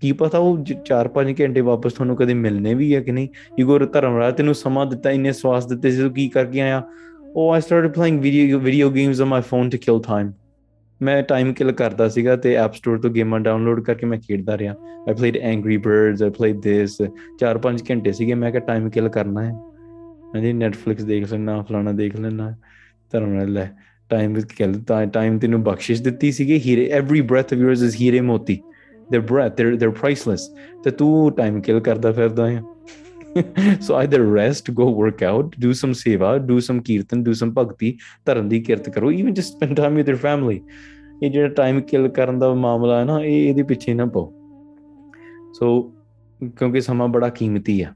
ਕੀ ਪਤਾ ਉਹ 4-5 ਘੰਟੇ ਵਾਪਸ ਤੁਹਾਨੂੰ ਕਦੇ ਮਿਲਨੇ ਵੀ ਹੈ ਕਿ ਨਹੀਂ ਯੂ ਗੋ ਧਰਮਰਾਜ ਤੈਨੂੰ ਸਮਾਂ ਦਿੱਤਾ ਇੰਨੇ ਸਵਾਸ ਦਿੱਤੇ ਸੀ ਤੂੰ ਕੀ ਕਰਕੇ ਆਇਆ ਉਹ I started playing video video games on my phone to kill time ਮੈਂ ਟਾਈਮ ਕਿਲ ਕਰਦਾ ਸੀਗਾ ਤੇ ਐਪ ਸਟੋਰ ਤੋਂ ਗੇਮਾਂ ਡਾਊਨਲੋਡ ਕਰਕੇ ਮੈਂ ਖੇਡਦਾ ਰਿਹਾ I played Angry Birds I played this 4-5 ਘੰਟੇ ਸੀਗੇ ਮੈਂ ਕਿਹਾ ਟਾਈਮ ਕਿਲ ਕਰਨਾ ਹੈ ਹਾਂਜੀ ਨੈਟਫਲਿਕਸ ਦੇਖ ਲੈਣਾ ਫਲਾਣਾ ਦੇਖ ਲੈਣਾ ਧਰਮ ਨਾਲ ਲੈ ਟਾਈਮ ਵਿਦ ਕਹਿ ਲਤਾ ਟਾਈਮ ਤੈਨੂੰ ਬਖਸ਼ਿਸ਼ ਦਿੱਤੀ ਸੀਗੀ ਹੀਰੇ every breath of yours is ਹੀਰੇ ਮੋਤੀ their breath their their priceless ਤੇ ਤੂੰ ਟਾਈਮ ਕਿਲ ਕਰਦਾ ਫਿਰਦਾ ਹੈ so either rest go work out do some seva do sum kirtan do ਸਮ ਭਗਤੀ ਧਰਮ ਦੀ ਕਿਰਤ ਕਰੋ even just spend time with your family ਇਹ ਜਿਹੜਾ ਟਾਈਮ ਕਿਲ ਕਰਨ ਦਾ ਮਾਮਲਾ ਹੈ ਨਾ ਇਹ ਇਹਦੇ ਪਿੱਛੇ ਨਾ ਪਾਓ ਸੋ ਕਿਉਂਕਿ ਸਮਾਂ ਬੜਾ ਕੀਮਤੀ ਹੈ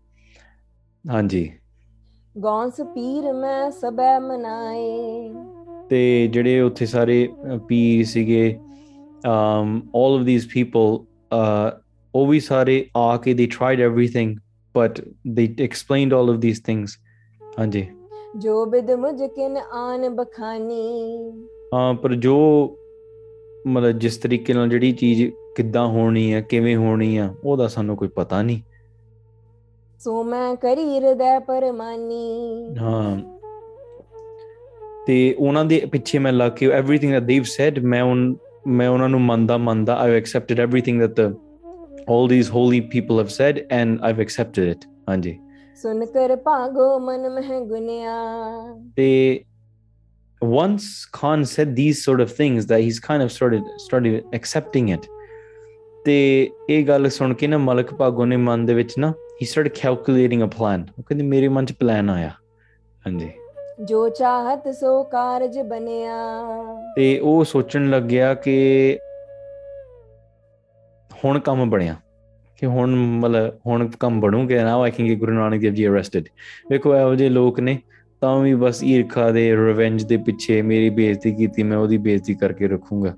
ਹਾਂਜੀ ਗੌਂਸ ਪੀਰ ਮੈਂ ਸਬੈ ਮਨਾਏ ਤੇ ਜਿਹੜੇ ਉੱਥੇ ਸਾਰੇ ਪੀਰ ਸੀਗੇ um all of these people uh ਉਹ ਵੀ ਸਾਰੇ ਆ ਕੇ they tried everything but they explained all of these things ਹਾਂਜੀ ਜੋ ਬਿਦ ਕਿਨ ਆਨ ਬਖਾਨੀ ਹਾਂ ਪਰ ਜੋ ਮਤਲਬ ਜਿਸ ਤਰੀਕੇ ਨਾਲ ਜਿਹੜੀ ਚੀਜ਼ ਕਿੱਦਾਂ ਹੋਣੀ ਆ ਕਿਵੇਂ ਹੋਣੀ ਆ ਉਹਦਾ ਸਾਨੂੰ ਕੋਈ ਪਤਾ ਨਹੀਂ ਸੋਮੈ ਕਰੀ ਹਿਰਦੈ ਪਰਮਾਨੀ ਹਾਂ ਤੇ ਉਹਨਾਂ ਦੇ ਪਿੱਛੇ ਮੈਂ ਲੱਗ ਕੇ एवरीथिंग that they've said ਮੈਂ ਉਨ ਮੈਂ ਉਹਨਾਂ ਨੂੰ ਮੰਨਦਾ ਮੰਨਦਾ I accepted everything that the all these holy people have said and I've accepted it ਹਾਂਜੀ ਸੁਨ ਕਰ ਭਾਗੋ ਮਨ ਮਹਿ ਗੁਨਿਆ ਤੇ once Khan said these sort of things that he's kind of started started accepting it ਤੇ ਇਹ ਗੱਲ ਸੁਣ ਕੇ ਨਾ ਮਲਕ ਭਾਗੋ ਨੇ ਮਨ ਦੇ ਵਿੱਚ ਨਾ he start calculating a plan ਉਹ ਕਹਿੰਦੇ ਮੇਰੇ ਮਨ 'ਚ ਪਲਾਨ ਆਇਆ ਹਾਂਜੀ ਜੋ ਚਾਹਤ ਸੋ ਕਾਰਜ ਬਣਿਆ ਤੇ ਉਹ ਸੋਚਣ ਲੱਗਿਆ ਕਿ ਹੁਣ ਕੰਮ ਬਣਿਆ ਕਿ ਹੁਣ ਮਤਲਬ ਹੁਣ ਕੰਮ ਬਣੂਗੇ ਨਾ ਆਈ ਕਿ ਗੁਰੂ ਨਾਨਕ ਦੇਵ ਜੀ ਅਰੈਸਟਡ ਵੇਖੋ ਇਹੋ ਜਿਹੇ ਲੋਕ ਨੇ ਤਾਂ ਵੀ ਬਸ ਈਰਖਾ ਦੇ ਰਿਵੈਂਜ ਦੇ ਪਿੱਛੇ ਮੇਰੀ ਬੇਇੱਜ਼ਤੀ ਕੀਤੀ ਮੈਂ ਉਹਦੀ ਬੇਇੱਜ਼ਤੀ ਕਰਕੇ ਰੱਖੂੰਗਾ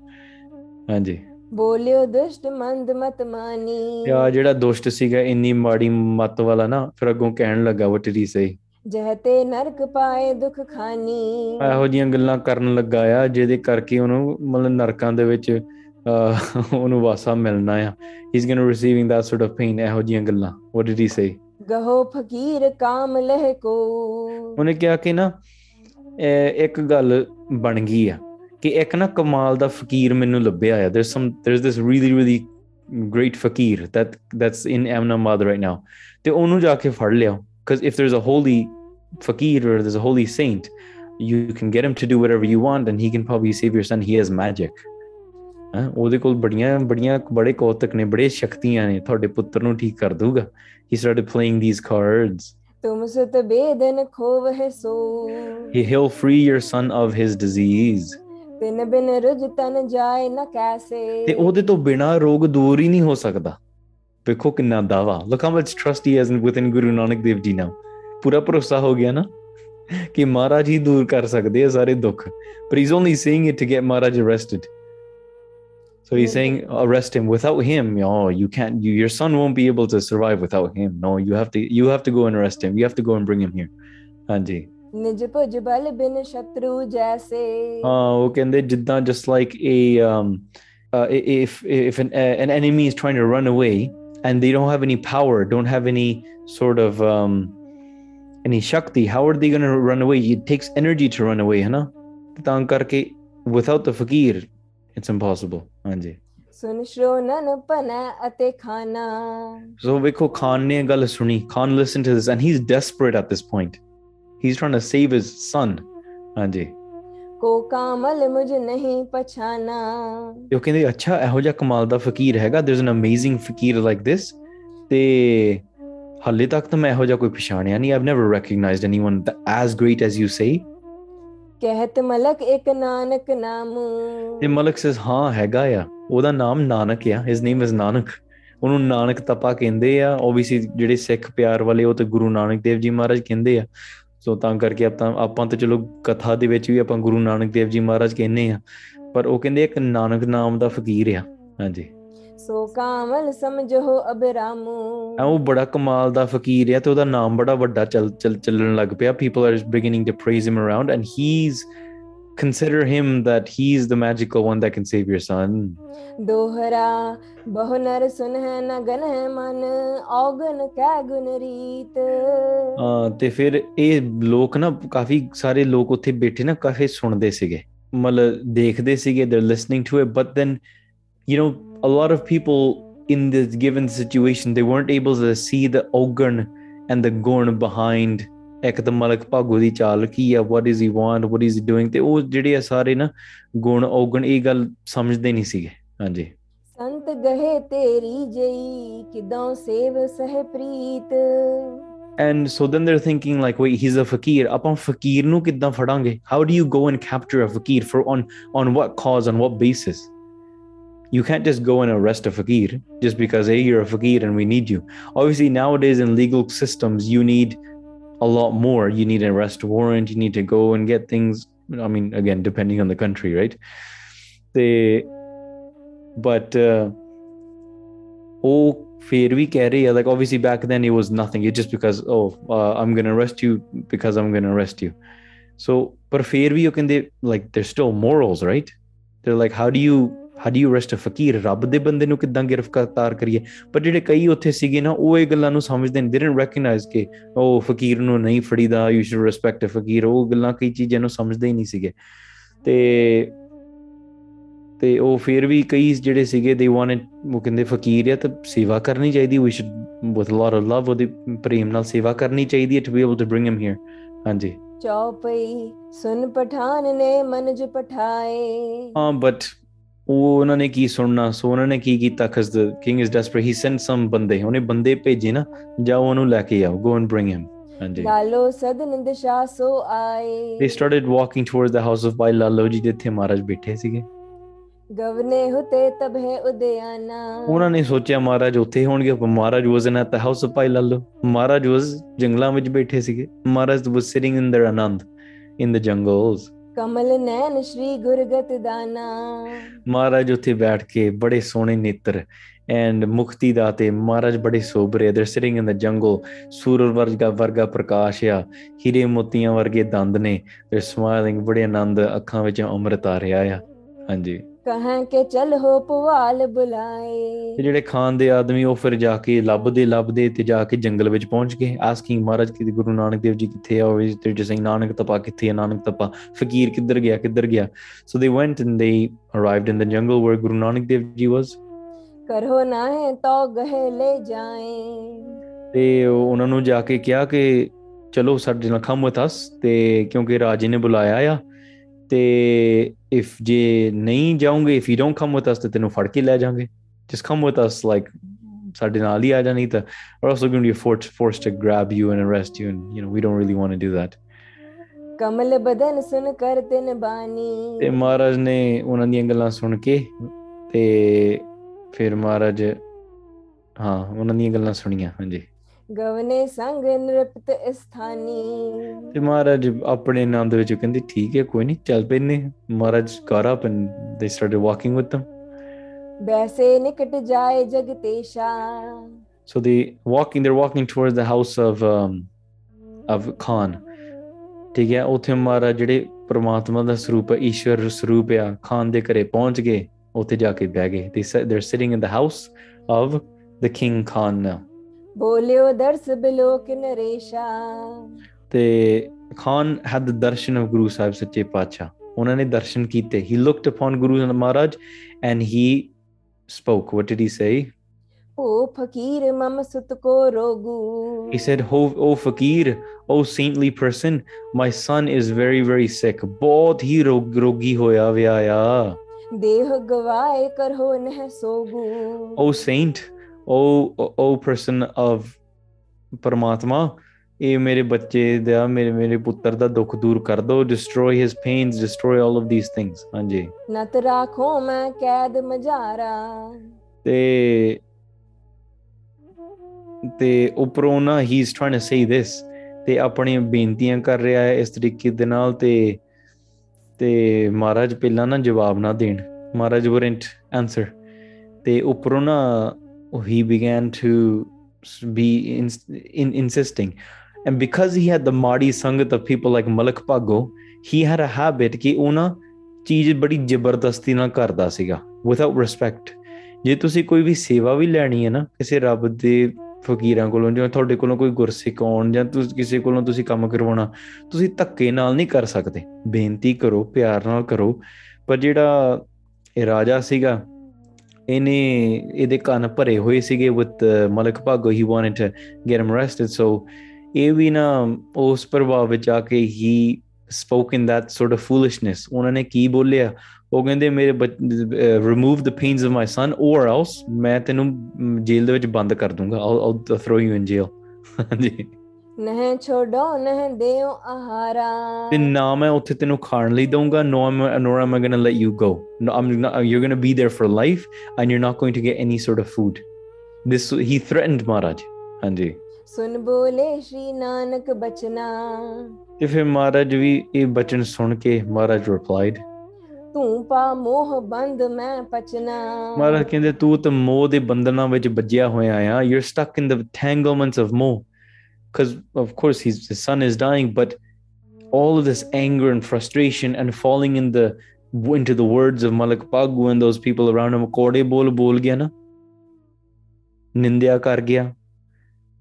ਹਾਂਜੀ ਬੋਲਿਓ ਦੁਸ਼ਟ ਮੰਦ ਮਤ ਮਾਨੀ ਯਾ ਜਿਹੜਾ ਦੁਸ਼ਟ ਸੀਗਾ ਇੰਨੀ ਮਾੜੀ ਮਤ ਵਾਲਾ ਨਾ ਫਿਰ ਅੱਗੋਂ ਕਹਿਣ ਲੱਗਾ ਉਹ ਤੇਰੀ ਸਹੀ ਜਹਤੇ ਨਰਕ ਪਾਏ ਦੁਖ ਖਾਨੀ ਇਹੋ ਜੀਆਂ ਗੱਲਾਂ ਕਰਨ ਲੱਗਾ ਆ ਜਿਹਦੇ ਕਰਕੇ ਉਹਨੂੰ ਮਤਲਬ ਨਰਕਾਂ ਦੇ ਵਿੱਚ ਉਹਨੂੰ ਵਾਸਾ ਮਿਲਣਾ ਆ he is going to receiving that sort of pain ਇਹੋ ਜੀਆਂ ਗੱਲਾਂ ਵਾਟ ਡਿਡ ਹੀ ਸੇ ਗਹੋ ਫਕੀਰ ਕਾਮ ਲਹਿ ਕੋ ਉਹਨੇ ਕਿਹਾ ਕਿ ਨਾ ਇੱਕ ਗੱਲ ਬਣ ਗਈ ਆ ਕਿ ਇੱਕ ਨਾ ਕਮਾਲ ਦਾ ਫਕੀਰ ਮੈਨੂੰ ਲੱਭਿਆ ਆ there some there this really really great fakir that that's in Eminabad right now ਤੇ ਉਹਨੂੰ ਜਾ ਕੇ ਫੜ cuz if there's a holy fakir or there's a holy saint you can get him to do whatever you want and he can probably save your son he has magic ਉਹਦੇ ਕੋਲ ਬੜੀਆਂ ਬੜੀਆਂ ਬੜੇ ਕੋਤਕ ਨੇ ਬੜੇ ਸ਼ਕਤੀਆਂ ਨੇ ਤੁਹਾਡੇ ਪੁੱਤਰ ਨੂੰ ਠੀਕ ਕਰ ਦੂਗਾ he started playing these cards ਤੁਮ ਸਤ ਬੇਦਨ ਖੋਵਹਿ ਸੋ he'll free your son of his disease ਬਿਨ ਬਿਨ ਰੁਜ ਤਨ ਜਾਏ ਨਾ ਕੈਸੇ ਤੇ ਉਹਦੇ ਤੋਂ ਬਿਨਾ ਰੋਗ ਦੂਰ ਹੀ ਨਹੀਂ ਹੋ ਸਕਦਾ ਵੇਖੋ ਕਿੰਨਾ ਦਾਵਾ look how much trust he has within Guru Nanak Dev ji ਨਾਲ ਪੂਰਾ ਭਰੋਸਾ ਹੋ ਗਿਆ ਨਾ ਕਿ ਮਹਾਰਾਜ ਹੀ ਦੂਰ ਕਰ ਸਕਦੇ ਆ ਸਾਰੇ ਦੁੱਖ he only saying it to get Maharaj arrested So he's saying, arrest him. Without him, no, you can't. your son won't be able to survive without him. No, you have to. You have to go and arrest him. You have to go and bring him here. Anji. ਨਿਜ ਭੁਜ they ਬਿਨ ਸ਼ਤਰੂ ਜੈਸੇ ਹਾਂ ਉਹ um uh, if if an uh, an enemy is trying to run away and they don't have any power don't have any sort of um any shakti how are they going to run away it takes energy to run away ਹੈ ਨਾ ਤਾਂ ਕਰਕੇ without the fakir it's impossible ਹਾਂਜੀ ਸੁਨ ਸ਼੍ਰੋਨਨ ਪਨੈ ਅਤੇ ਖਾਨਾ so ਵੇਖੋ Khan listen to this and he's desperate at this point he's trying to save his son ਹਾਂਜੀ ਕੋ ਕਾਮਲ ਮੁਝ ਨਹੀਂ ਪਛਾਨਾ ਉਹ ਕਹਿੰਦੇ ਅੱਛਾ ਇਹੋ ਜਿਹਾ ਕਮਾਲ ਦਾ ਫਕੀਰ ਹੈਗਾ there is an amazing fakir like this ਤੇ ਹਾਲੇ ਤੱਕ ਤਾਂ ਮੈਂ ਇਹੋ ਜਿਹਾ ਕੋਈ ਪਛਾਣਿਆ ਨਹੀਂ I've never recognised anyone as great as you say ਕਹਿਤ ਮਲਕ ਇੱਕ ਨਾਨਕ ਨਾਮ ਤੇ ਮਲਕ ਸੇਸ ਹਾਂ ਹੈਗਾ ਆ ਉਹਦਾ ਨਾਮ ਨਾਨਕ ਆ ਹਿਸ ਨੇਮ ਇਜ਼ ਨਾਨਕ ਉਹਨੂੰ ਨਾਨਕ ਤਪਾ ਕਹਿੰਦੇ ਆ ਓਬਵੀਅਸਲੀ ਜਿਹੜੇ ਸਿੱਖ ਪਿਆਰ ਵਾਲੇ ਉਹ ਤੇ ਗੁਰੂ ਨਾਨਕ ਦੇਵ ਜੀ ਮਹਾਰਾਜ ਕਹਿੰਦੇ ਆ ਸੋ ਤਾਂ ਕਰਕੇ ਆਪਾਂ ਆਪਾਂ ਤਾਂ ਚਲੋ ਕਥਾ ਦੇ ਵਿੱਚ ਵੀ ਆਪਾਂ ਗੁਰੂ ਨਾਨਕ ਦੇਵ ਜੀ ਮਹਾਰਾਜ ਕਹਿੰਨੇ ਆ ਪਰ ਉਹ ਕਹਿੰਦੇ ਇੱਕ ਨਾਨਕ ਨਾਮ ਦਾ ਫਕੀਰ ਆ ਹਾਂਜੀ ਸੋ ਕਾਮਲ ਸਮਝੋ ਅਬਰਾਮੂ ਉਹ ਬੜਾ ਕਮਾਲ ਦਾ ਫਕੀਰ ਆ ਤੇ ਉਹਦਾ ਨਾਮ ਬੜਾ ਵੱਡਾ ਚੱਲ ਚੱਲਣ ਲੱਗ ਪਿਆ people are beginning to praise him around and he is consider him that he's the magical one that can save your son. दोहरा बहुनर सुन है नगन है मन औगन क्या गुण रीत ਹਾਂ ਤੇ ਫਿਰ ਇਹ ਲੋਕ ਨਾ ਕਾਫੀ ਸਾਰੇ ਲੋਕ ਉੱਥੇ ਬੈਠੇ ਨਾ ਕਾਫੀ ਸੁਣਦੇ ਸੀਗੇ ਮਤਲਬ ਦੇਖਦੇ ਸੀਗੇ they're listening to it but then you know a lot of people in this given situation they weren't able to see the ogun and the gorn behind ਇੱਕਦਮ ਮਲਕ ਭਾਗੋ ਦੀ ਚਾਲ ਕੀ ਆ what is he want what is he doing ਤੇ ਉਹ ਜਿਹੜੇ ਆ ਸਾਰੇ ਨਾ ਗੁਣ ਔਗਣ ਇਹ ਗੱਲ ਸਮਝਦੇ ਨਹੀਂ ਸੀਗੇ ਹਾਂਜੀ ਸੰਤ ਗਹੇ ਤੇਰੀ ਜਈ ਕਿਦਾਂ ਸੇਵ ਸਹਿ ਪ੍ਰੀਤ and so then they are thinking like we he is a fakir ਆਪਾਂ ਫਕੀਰ ਨੂੰ ਕਿਦਾਂ ਫੜਾਂਗੇ how do you go and capture a fakir for on on what cause on what basis you can't just go and arrest a fakir just because hey you're a fakir and we need you obviously nowadays in legal systems you need a lot more. You need an arrest warrant. You need to go and get things. I mean, again, depending on the country, right? They, but uh, oh, we carry like obviously back then it was nothing. It just because oh, uh, I'm gonna arrest you because I'm gonna arrest you. So, but we you can they like there's still morals, right? They're like, how do you how do you rest a fakir ਰੱਬ ਦੇ ਬੰਦੇ ਨੂੰ ਕਿਦਾਂ ਗ੍ਰਿਫਤਾਰ ਕਰੀਏ ਪਰ ਜਿਹੜੇ ਕਈ ਉੱਥੇ ਸੀਗੇ ਨਾ ਉਹ ਇਹ ਗੱਲਾਂ ਨੂੰ ਸਮਝਦੇ ਨਹੀਂ ਦੇ ਡਿਡਨਟ ਰੈਕਗਨਾਈਜ਼ ਕਿ ਉਹ ਫਕੀਰ ਨੂੰ ਨਹੀਂ ਫੜੀਦਾ you should respect a fakir ਉਹ ਗੱਲਾਂ ਕਈ ਚੀਜ਼ਾਂ ਨੂੰ ਸਮਝਦੇ ਹੀ ਨਹੀਂ ਸੀਗੇ ਤੇ ਤੇ ਉਹ ਫਿਰ ਵੀ ਕਈ ਜਿਹੜੇ ਸੀਗੇ ਦੇ ਵਾਂਟ ਉਹ ਕਹਿੰਦੇ ਫਕੀਰ ਆ ਤਾਂ ਸੇਵਾ ਕਰਨੀ ਚਾਹੀਦੀ we should with a lot of love ਉਹਦੀ ਪ੍ਰੇਮ ਨਾਲ ਸੇਵਾ ਕਰਨੀ ਚਾਹੀਦੀ ਹੈ to be able to bring him here ਹਾਂਜੀ ਚੌਪਈ ਸੁਨ ਪਠਾਨ ਨੇ ਮਨਜ ਪਠਾਏ ਹਾਂ ਬਟ ਉਹਨਾਂ ਨੇ ਕੀ ਸੁਣਨਾ ਸੋ ਉਹਨਾਂ ਨੇ ਕੀ ਕੀਤਾ ਖਸ king is desperate he send some ਬੰਦੇ ਉਹਨੇ ਬੰਦੇ ਭੇਜੇ ਨਾ ਜਾਓ ਉਹਨੂੰ ਲੈ ਕੇ ਆਓ ਗੋ ਐਂਡ ਬ੍ਰਿੰਗ ਹਿਮ ਹਾਂਜੀ ਲਾਲੋ ਸਦਨੰਦ ਸ਼ਾ ਸੋ ਆਏ they started walking towards the house of Bhai Lalo ji ਜਿੱਥੇ ਮਹਾਰਾਜ ਬੈਠੇ ਸੀਗੇ ਗਵਨੇ ਹੁਤੇ ਤਬ ਹੈ ਉਦਿਆਨਾ ਉਹਨਾਂ ਨੇ ਸੋਚਿਆ ਮਹਾਰਾਜ ਉੱਥੇ ਹੋਣਗੇ ਪਰ Maharaj was in at the house of Bhai Lalo Maharaj was ਜੰਗਲਾਂ ਵਿੱਚ ਬੈਠੇ ਸੀਗੇ ਮਹਾਰਾਜ ਵਾਸ ਸਿਟਿੰਗ ਇਨ देयर ਆਨੰਦ ਇਨ ਦ ਜੰਗਲਸ ਕਮਲ ਨੈਣ ਸ਼੍ਰੀ ਗੁਰਗਤ ਦਾਨਾ ਮਹਾਰਾਜ ਉੱਥੇ ਬੈਠ ਕੇ ਬੜੇ ਸੋਹਣੇ ਨੇਤਰ ਐਂਡ ਮੁਕਤੀ ਦਾਤੇ ਮਹਾਰਾਜ ਬੜੇ ਸੋਬਰੇ ਦੇ ਸਿਟਿੰਗ ਇਨ ਦ ਜੰਗਲ ਸੂਰਜ ਵਰਗਾ ਵਰਗਾ ਪ੍ਰਕਾਸ਼ ਆ ਹੀਰੇ ਮੋਤੀਆਂ ਵਰਗੇ ਦੰਦ ਨੇ ਤੇ ਸਮਾਈਲਿੰਗ ਬੜੇ ਆਨੰਦ ਅੱਖਾਂ ਵਿੱਚ ਅੰਮ੍ਰਿਤ ਆ ਰਿਹਾ ਆ ਹਾਂਜੀ ਕਹਾਂ ਕਿ ਚਲ ਹੋ ਪਵਾਲ ਬੁਲਾਏ ਤੇ ਜਿਹੜੇ ਖਾਨ ਦੇ ਆਦਮੀ ਉਹ ਫਿਰ ਜਾ ਕੇ ਲੱਭਦੇ ਲੱਭਦੇ ਤੇ ਜਾ ਕੇ ਜੰਗਲ ਵਿੱਚ ਪਹੁੰਚ ਗਏ ਆਸਕਿੰਗ ਮਹਾਰਾਜ ਕਿ ਗੁਰੂ ਨਾਨਕ ਦੇਵ ਜੀ ਕਿੱਥੇ ਆ ਉਹ ਤੇ ਜਿਸ ਨਾਨਕ ਤਪਾ ਕਿੱਥੇ ਆ ਨਾਨਕ ਤਪਾ ਫਕੀਰ ਕਿੱਧਰ ਗਿਆ ਕਿੱਧਰ ਗਿਆ ਸੋ ਦੇ ਵੈਂਟ ਐਂਡ ਦੇ arrived in the jungle wear ਗੁਰੂ ਨਾਨਕ ਦੇਵ ਜੀ ਵਾਸ ਕਰੋ ਨਾ ਹੈ ਤੋ ਗਹਿ ਲੈ ਜਾਏ ਤੇ ਉਹਨਾਂ ਨੂੰ ਜਾ ਕੇ ਕਿਹਾ ਕਿ ਚਲੋ ਸਾਡੇ ਨਾਲ ਖਮ ਵਿਤਸ ਤੇ ਕਿਉਂਕਿ ਰਾਜੇ ਨੇ ਬੁਲਾਇਆ ਆ ਤੇ ਇਫ ਜੇ ਨਹੀਂ ਜਾਉਂਗੇ if you don't come with us ਤੇ ਤੈਨੂੰ ਫੜ ਕੇ ਲੈ ਜਾਾਂਗੇ ਜਸ ਕਮ ਵਿਦ ਅਸ ਲਾਈਕ ਸਾਡੇ ਨਾਲ ਹੀ ਆ ਜਾ ਨਹੀਂ ਤਾਂ ਔਰ also going to be force force to grab you and arrest you and you know we don't really want to do that ਕਮਲ ਬਦਨ ਸੁਣ ਕਰ ਤਿਨ ਬਾਣੀ ਤੇ ਮਹਾਰਾਜ ਨੇ ਉਹਨਾਂ ਦੀਆਂ ਗੱਲਾਂ ਸੁਣ ਕੇ ਤੇ ਫਿਰ ਮਹਾਰਾਜ ਹਾਂ ਉਹਨਾਂ ਦੀਆਂ ਗੱਲਾਂ ਸੁਣੀਆਂ ਹਾਂਜੀ ਗਵਨੇ ਸੰਗ ਨ੍ਰਿਪਤ ਸਥਾਨੀ ਤੇ ਮਹਾਰਾਜ ਆਪਣੇ ਨਾਮ ਦੇ ਵਿੱਚ ਕਹਿੰਦੇ ਠੀਕ ਹੈ ਕੋਈ ਨਹੀਂ ਚੱਲ ਪੈਨੇ ਮਹਾਰਾਜ got up and they started walking with them ਬੈਸੇ ਨਿਕਟ ਜਾਏ ਜਗਤੇਸ਼ਾ so they walking they're walking towards the house of um, of Khan ਠੀਕ ਹੈ ਉੱਥੇ ਮਹਾਰਾਜ ਜਿਹੜੇ ਪ੍ਰਮਾਤਮਾ ਦਾ ਸਰੂਪ ਹੈ ਈਸ਼ਵਰ ਸਰੂਪ ਆ ਖਾਨ ਦੇ ਘਰੇ ਪਹੁੰਚ ਗਏ ਉੱਥੇ ਜਾ ਕੇ ਬਹਿ ਗਏ they they're sitting in the house of the king Khan now ਬੋਲਿਓ ਦਰਸ ਬਿਲੋਕ ਨਰੇਸ਼ਾ ਤੇ Khan had the darshan of Guru Sahib ਸੱਚੇ ਪਾਤਸ਼ਾਹ ਉਹਨਾਂ ਨੇ ਦਰਸ਼ਨ ਕੀਤੇ he looked upon Guru Maharaj and he spoke what did he say O fakir mam sut ko rogu he said oh, oh fakir oh saintly person my son is very very sick ਬਹੁਤ ਹੀ ਰੋਗੀ ਹੋਇਆ ਵਿਆ ਆ ਦੇਹ ਗਵਾਏ ਕਰੋ ਨਹਿ ਸੋਗੂ oh saint ਉਹ ਉਹ ਪਰਸਨ ਆਫ ਪਰਮਾਤਮਾ ਇਹ ਮੇਰੇ ਬੱਚੇ ਦਾ ਮੇਰੇ ਮੇਰੇ ਪੁੱਤਰ ਦਾ ਦੁੱਖ ਦੂਰ ਕਰ ਦੋ destroy his pains destroy all of these things ਹਾਂਜੀ ਨਤ ਰੱਖੋ ਮੈਂ ਕੈਦ ਮਜਾਰਾ ਤੇ ਤੇ ਉਪਰੋਂ ਨਾ ਹੀ ਇਸ ਟ੍ਰਾਈਂਗ ਟੂ ਸੇ ਥਿਸ ਤੇ ਆਪਣੀਆਂ ਬੇਨਤੀਆਂ ਕਰ ਰਿਹਾ ਹੈ ਇਸ ਤਰੀਕੇ ਦੇ ਨਾਲ ਤੇ ਤੇ ਮਹਾਰਾਜ ਪਹਿਲਾਂ ਨਾ ਜਵਾਬ ਨਾ ਦੇਣ ਮਹਾਰਾਜ ਵਰੈਂਟ ਆਨਸਰ ਤੇ ਉਪਰੋਂ ਨਾ he began to be in, in, insisting. And because he had the Mardi Sangat of people like Malak Pago, he had a habit ਕਿ ਉਹ ਨਾ ਚੀਜ਼ ਬੜੀ ਜ਼ਬਰਦਸਤੀ ਨਾਲ ਕਰਦਾ ਸੀਗਾ without respect ਜੇ ਤੁਸੀਂ ਕੋਈ ਵੀ ਸੇਵਾ ਵੀ ਲੈਣੀ ਹੈ ਨਾ ਕਿਸੇ ਰੱਬ ਦੇ ਫਕੀਰਾਂ ਕੋਲੋਂ ਜਾਂ ਤੁਹਾਡੇ ਕੋਲੋਂ ਕੋਈ ਗੁਰਸਿੱਖ ਆਉਣ ਜਾਂ ਤੁਸੀਂ ਕਿਸੇ ਕੋਲੋਂ ਤੁਸੀਂ ਕੰਮ ਕਰਵਾਉਣਾ ਤੁਸੀਂ ਧੱਕੇ ਨਾਲ ਨਹੀਂ ਕਰ ਸਕਦੇ ਬੇਨਤੀ ਕਰੋ ਪਿਆਰ ਨਾਲ ਕਰੋ ਪਰ ਜਿਹੜਾ ਇਹ ਰਾਜਾ ਸੀਗਾ ਇਹਨੇ ਇਹਦੇ ਕੰਨ ਭਰੇ ਹੋਏ ਸੀਗੇ with Malik Bhago he wanted to get him arrested so ਇਹ ਵੀ ਨਾ ਉਸ ਪ੍ਰਭਾਵ ਵਿੱਚ ਆ ਕੇ he spoke in that sort of foolishness ਉਹਨਾਂ ਨੇ ਕੀ ਬੋਲਿਆ ਉਹ ਕਹਿੰਦੇ ਮੇਰੇ remove the pains of my son or else ਮੈਂ ਤੈਨੂੰ ਜੇਲ੍ਹ ਦੇ ਵਿੱਚ ਬੰਦ ਕਰ ਦੂੰਗਾ I'll throw you in jail ਹਾਂਜੀ ਨਹੀਂ ਛੋਡੋ ਨਹੀਂ ਦਿਓ ਆਹਾਰਾ ਤੇ ਨਾ ਮੈਂ ਉੱਥੇ ਤੈਨੂੰ ਖਾਣ ਲਈ ਦਊਂਗਾ no I'm nor I'm going to let you go no I'm you going to be there for life and you are not going to get any sort of food this he threatened Maharaj ਹਾਂਜੀ ਸੁਨ ਬੋਲੇ ਸ਼੍ਰੀ ਨਾਨਕ ਬਚਨਾ ਤੇ ਫਿਰ ਮਹਾਰਾਜ ਵੀ ਇਹ ਬਚਨ ਸੁਣ ਕੇ ਮਹਾਰਾਜ replied ਤੂੰ ਪਾ ਮੋਹ ਬੰਦ ਮੈਂ ਪਚਨਾ ਮਹਾਰਾਜ ਕਹਿੰਦੇ ਤੂੰ ਤੇ ਮੋਹ ਦੇ ਬੰਧਨਾਂ ਵਿੱਚ ਵੱਜਿਆ ਹੋਇਆ ਆ you are stuck in the entanglements of moh because of course he's, his son is dying, but all of this anger and frustration and falling in the into the words of Malik Pagu and those people around him, kode bol bol gaya na, nindya kar gaya.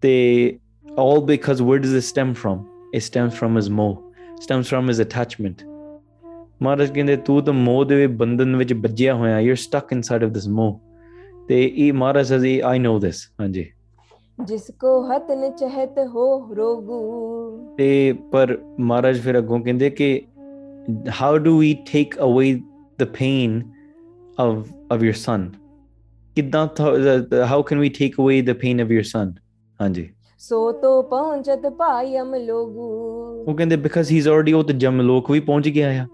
They all because where does this stem from? It stems from his mo, stems from his attachment. Maharaj ਕਹਿੰਦੇ tu the mo ਦੇ ਬੰਧਨ ਵਿੱਚ ਵੱਜਿਆ ਹੋਇਆ you're stuck inside of this mo. ਤੇ i Maharaj says i know this, ਹਾਂਜੀ ਜਿਸ ਕੋ ਹਤਨ ਚਹਤ ਹੋ ਰੋਗੂ ਤੇ ਪਰ ਮਹਾਰਾਜ ਫਿਰ ਅੱਗੋਂ ਕਹਿੰਦੇ ਕਿ how do we take away the pain of of your son ਕਿਦਾਂ how can we take away the pain of your son ਹਾਂਜੀ ਸੋ ਤੋ ਪਹੁੰਚਤ ਭਾਈ ਅਮ ਲੋਗੂ ਉਹ ਕਹਿੰਦੇ ਬਿਕਾਜ਼ ਹੀ ਇਜ਼ ਆਲਰੇਡੀ ਉਹ ਤੇ ਜਮ ਲੋਕ ਵੀ ਪਹੁੰਚ ਗਿਆ ਆ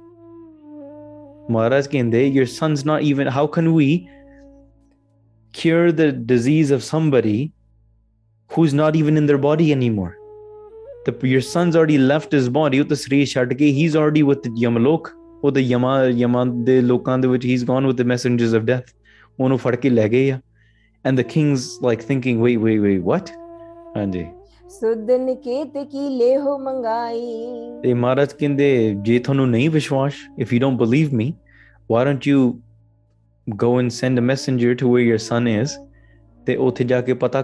ਮਹਾਰਾਜ ਕਹਿੰਦੇ your son's not even how can we cure the disease of somebody who's not even in their body anymore. The, your son's already left his body. ਉਹ ਤਸਰੀ he's already with the Yamalok. ਉਹ the ਯਮਾ ਯਮਾਂ ਦੇ ਲੋਕਾਂ ਵਿੱਚ he's gone with the messengers of death. ਉਹਨੂੰ ਫੜ ਕੇ ਲੈ And the king's like thinking, wait, wait, wait, what? ਹਾਂਜੀ ਸੁਧ ਨਿਕੇਤ ਕੀ ਲੇਹੋ ਮੰਗਾਈ ਤੇ ਮਹਾਰਾਜ ਕਹਿੰਦੇ ਜੇ ਤੁਹਾਨੂੰ ਨਹੀਂ if you don't believe me why don't you go and send a messenger to where your son is ਤੇ ਉੱਥੇ ਜਾ ਕੇ ਪਤਾ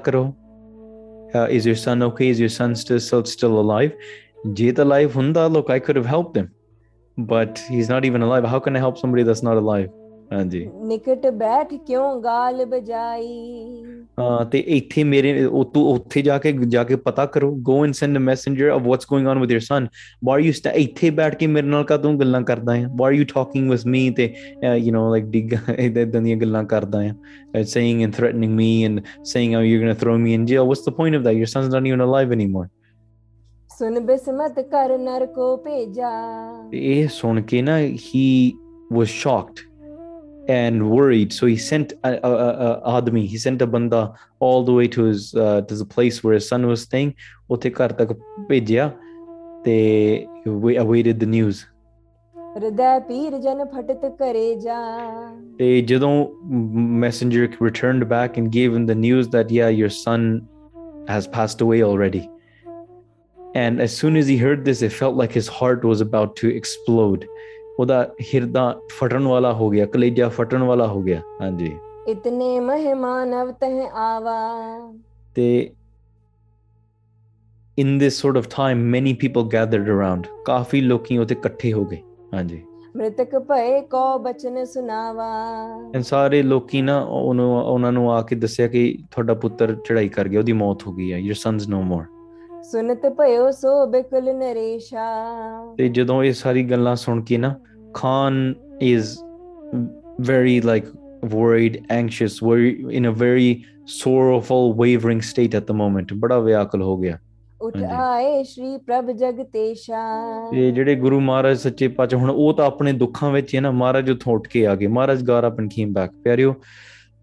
uh, is your son okay is your son still still alive jait alive hunda look i could have helped him but he's not even alive how can i help somebody that's not alive ਹਾਂਜੀ ਨਿਕਟ ਬੈਠ ਕਿਉਂ ਗਾਲ ਬਜਾਈ ਹਾਂ ਤੇ ਇੱਥੇ ਮੇਰੇ ਤੂੰ ਉੱਥੇ ਜਾ ਕੇ ਜਾ ਕੇ ਪਤਾ ਕਰੋ go and send a messenger of what's going on with your son why you stay ਇੱਥੇ ਬੈਠ ਕੇ ਮੇਰੇ ਨਾਲ ਕਾ ਤੂੰ ਗੱਲਾਂ ਕਰਦਾ ਹੈ why you talking with me ਤੇ ਯੂ نو ਲਾਈਕ ਡਿਗ ਇਦਾਂ ਦੀਆਂ ਗੱਲਾਂ ਕਰਦਾ ਹੈ saying and threatening me and saying how you going to throw me in jail what's the point of that your sons don't even alive anymore ਸੁਨ ਬਿਸਮਤ ਕਰ ਨਰ ਕੋ ਭੇਜਾ ਇਹ ਸੁਣ ਕੇ ਨਾ he was shocked and worried. So he sent a, a, a, admi, he sent a banda all the way to his uh, to the place where his son was staying. They awaited the news. They ਪੀਰ ਜਨ messenger returned back and gave him the news that yeah your son has passed away already and as soon as he heard this it felt like his heart was about to explode ਉਹਦਾ ਹਿਰਦਾ ਫਟਣ ਵਾਲਾ ਹੋ ਗਿਆ ਕਲੇਜਾ ਫਟਣ ਵਾਲਾ ਹੋ ਗਿਆ ਹਾਂਜੀ ਇਤਨੇ ਮਹਿਮਾਨ ਅਵਤਹ ਆਵਾ ਤੇ in this sort of time many people gathered around ਕਾਫੀ ਲੋਕੀ ਉਹਦੇ ਇਕੱਠੇ ਹੋ ਗਏ ਹਾਂਜੀ ਮ੍ਰਿਤਕ ਭਏ ਕੋ ਬਚਨ ਸੁਨਾਵਾ ਐਂ ਸਾਰੇ ਲੋਕੀ ਨਾ ਉਹਨੂੰ ਉਹਨਾਂ ਨੂੰ ਆ ਕੇ ਦੱਸਿਆ ਕਿ ਤੁਹਾਡਾ ਪੁੱਤਰ ਚੜਾਈ ਕਰ ਗਿਆ ਉਹਦੀ ਮੌਤ ਹੋ ਗਈ ਹੈ ਯੂਰ ਸਨਸ ਨੋ ਮੋਰ ਸੁਨਤ ਭਇਓ ਸੋ ਬਿਕਲ ਨਰੇਸ਼ਾ ਤੇ ਜਦੋਂ ਇਹ ਸਾਰੀ ਗੱਲਾਂ ਸੁਣ ਕੇ ਨਾ Khan is very like worried, anxious, worry in a very sorrowful, wavering state at the moment. ਬੜਾ ਵਿਆਕੁਲ ਹੋ ਗਿਆ। ਉਠ ਆਏ ਸ਼੍ਰੀ ਪ੍ਰਭ ਜਗਤੇਸ਼ਾ ਇਹ ਜਿਹੜੇ ਗੁਰੂ ਮਹਾਰਾਜ ਸੱਚੇ ਪਾਤਸ਼ਾਹ ਹੁਣ ਉਹ ਤਾਂ ਆਪਣੇ ਦੁੱਖਾਂ ਵਿੱਚ ਹੈ ਨਾ ਮਹਾਰਾਜ ਉਥੋਂ ਉੱਠ ਕੇ ਆ ਗਏ ਮਹਾਰਾਜ ਗਾਰਾ ਪਨਖੀਮ ਬੈਕ ਪਿਆਰਿਓ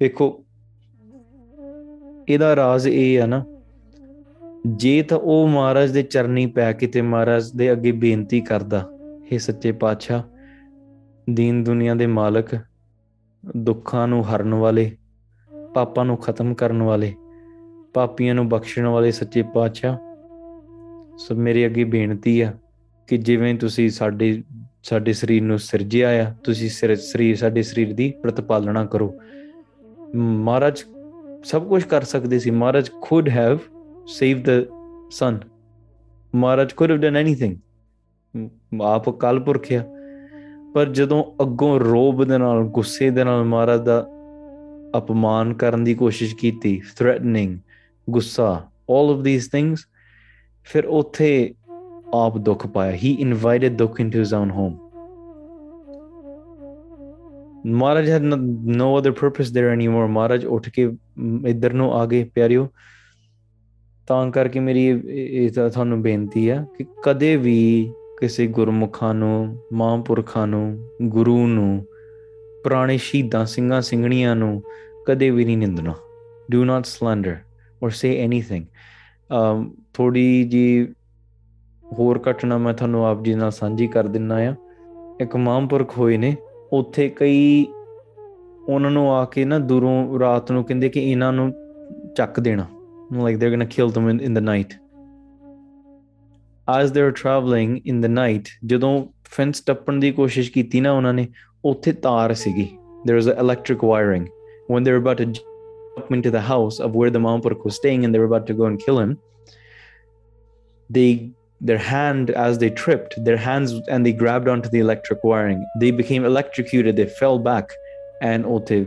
ਵੇਖੋ ਇਹਦਾ ਰਾਜ਼ ਇਹ ਹੈ ਨਾ ਜੇ ਤਾਂ ਉਹ ਮਹਾਰਾਜ ਦੇ ਚਰਨੀ ਪੈ ਕੇ ਤੇ ਮਹਾਰਾਜ ਦੇ ਅੱਗੇ ਬੇਨਤੀ ਕਰਦਾ हे ਸੱਚੇ ਪਾਤਸ਼ਾਹ ਦੀਨ ਦੁਨੀਆ ਦੇ ਮਾਲਕ ਦੁੱਖਾਂ ਨੂੰ ਹਰਨ ਵਾਲੇ ਪਾਪਾਂ ਨੂੰ ਖਤਮ ਕਰਨ ਵਾਲੇ ਪਾਪੀਆਂ ਨੂੰ ਬਖਸ਼ਣ ਵਾਲੇ ਸੱਚੇ ਪਾਤਸ਼ਾਹ ਸੋ ਮੇਰੇ ਅੱਗੇ ਬੇਨਤੀ ਆ ਕਿ ਜਿਵੇਂ ਤੁਸੀਂ ਸਾਡੇ ਸਾਡੇ ਸਰੀਰ ਨੂੰ ਸਿਰਜਿਆ ਆ ਤੁਸੀਂ ਸਿਰ ਸਰੀਰ ਸਾਡੇ ਸਰੀਰ ਦੀ ਪ੍ਰਤਪਾਲਣਾ ਕਰੋ ਮਹਾਰਾਜ ਸਭ ਕੁਝ ਕਰ ਸਕਦੇ ਸੀ ਮਹਾਰਾਜ ਖੁਦ have save the son Maharaj could have done anything ਆਪ ਕਲਪੁਰਖਿਆ ਪਰ ਜਦੋਂ ਅੱਗੋਂ ਰੋਬ ਦੇ ਨਾਲ ਗੁੱਸੇ ਦੇ ਨਾਲ ਮਹਾਰਾਜ ਦਾ ਅਪਮਾਨ ਕਰਨ ਦੀ ਕੋਸ਼ਿਸ਼ ਕੀਤੀ ਥ੍ਰੈਟਨਿੰਗ ਗੁੱਸਾ 올 ਆਫ ਥੀਸ ਥਿੰਗਸ ਫਿਰ ਉੱਥੇ ਆਪ ਦੁੱਖ ਪਾਇਆ ਹੀ ਇਨਵਾਈਟਡ ਦੁੱਖ into his own home Maharaj ਹੈ no other purpose there more Maharaj ਉੱਠ ਕੇ ਇਧਰ ਨੂੰ ਆ ਗਏ ਪਿਆਰਿਓ ਤਾਂ ਕਰਕੇ ਮੇਰੀ ਇਹ ਤੁਹਾਨੂੰ ਬੇਨਤੀ ਹੈ ਕਿ ਕਦੇ ਵੀ ਕਿਸੇ ਗੁਰਮੁਖਾਂ ਨੂੰ ਮਹਾਂਪੁਰਖਾਂ ਨੂੰ ਗੁਰੂ ਨੂੰ ਪੁਰਾਣੇ ਸ਼ਹੀਦਾਂ ਸਿੰਘਾਂ ਸਿੰਘਣੀਆਂ ਨੂੰ ਕਦੇ ਵੀ ਨਹੀਂ ਨਿੰਦਣਾ do not slander or say anything um ਥੋੜੀ ਜੀ ਹੋਰ ਘਟਨਾ ਮੈਂ ਤੁਹਾਨੂੰ ਆਪ ਜੀ ਨਾਲ ਸਾਂਝੀ ਕਰ ਦਿੰਨਾ ਆ ਇੱਕ ਮਹਾਂਪੁਰਖ ਹੋਏ ਨੇ ਉੱਥੇ ਕਈ ਉਹਨਾਂ ਨੂੰ ਆ ਕੇ ਨਾ ਦੂਰੋਂ ਰਾਤ ਨੂੰ ਕਹਿੰਦੇ ਕਿ ਇਹਨਾਂ ਨੂੰ ਚੱਕ ਦੇਣਾ like they are going to kill them in the night As they were traveling in the night, ਜਦੋਂ ਫੈਂਸ ਟੱਪਣ ਦੀ ਕੋਸ਼ਿਸ਼ ਕੀਤੀ ਨਾ ਉਹਨਾਂ ਨੇ ਉੱਥੇ ਤਾਰ there was electric wiring. When they were about to jump into the house of where the Mampurk was staying and they were about to go and kill him, they their hand as they tripped, their hands and they grabbed onto the electric wiring. They became electrocuted, they fell back, and they,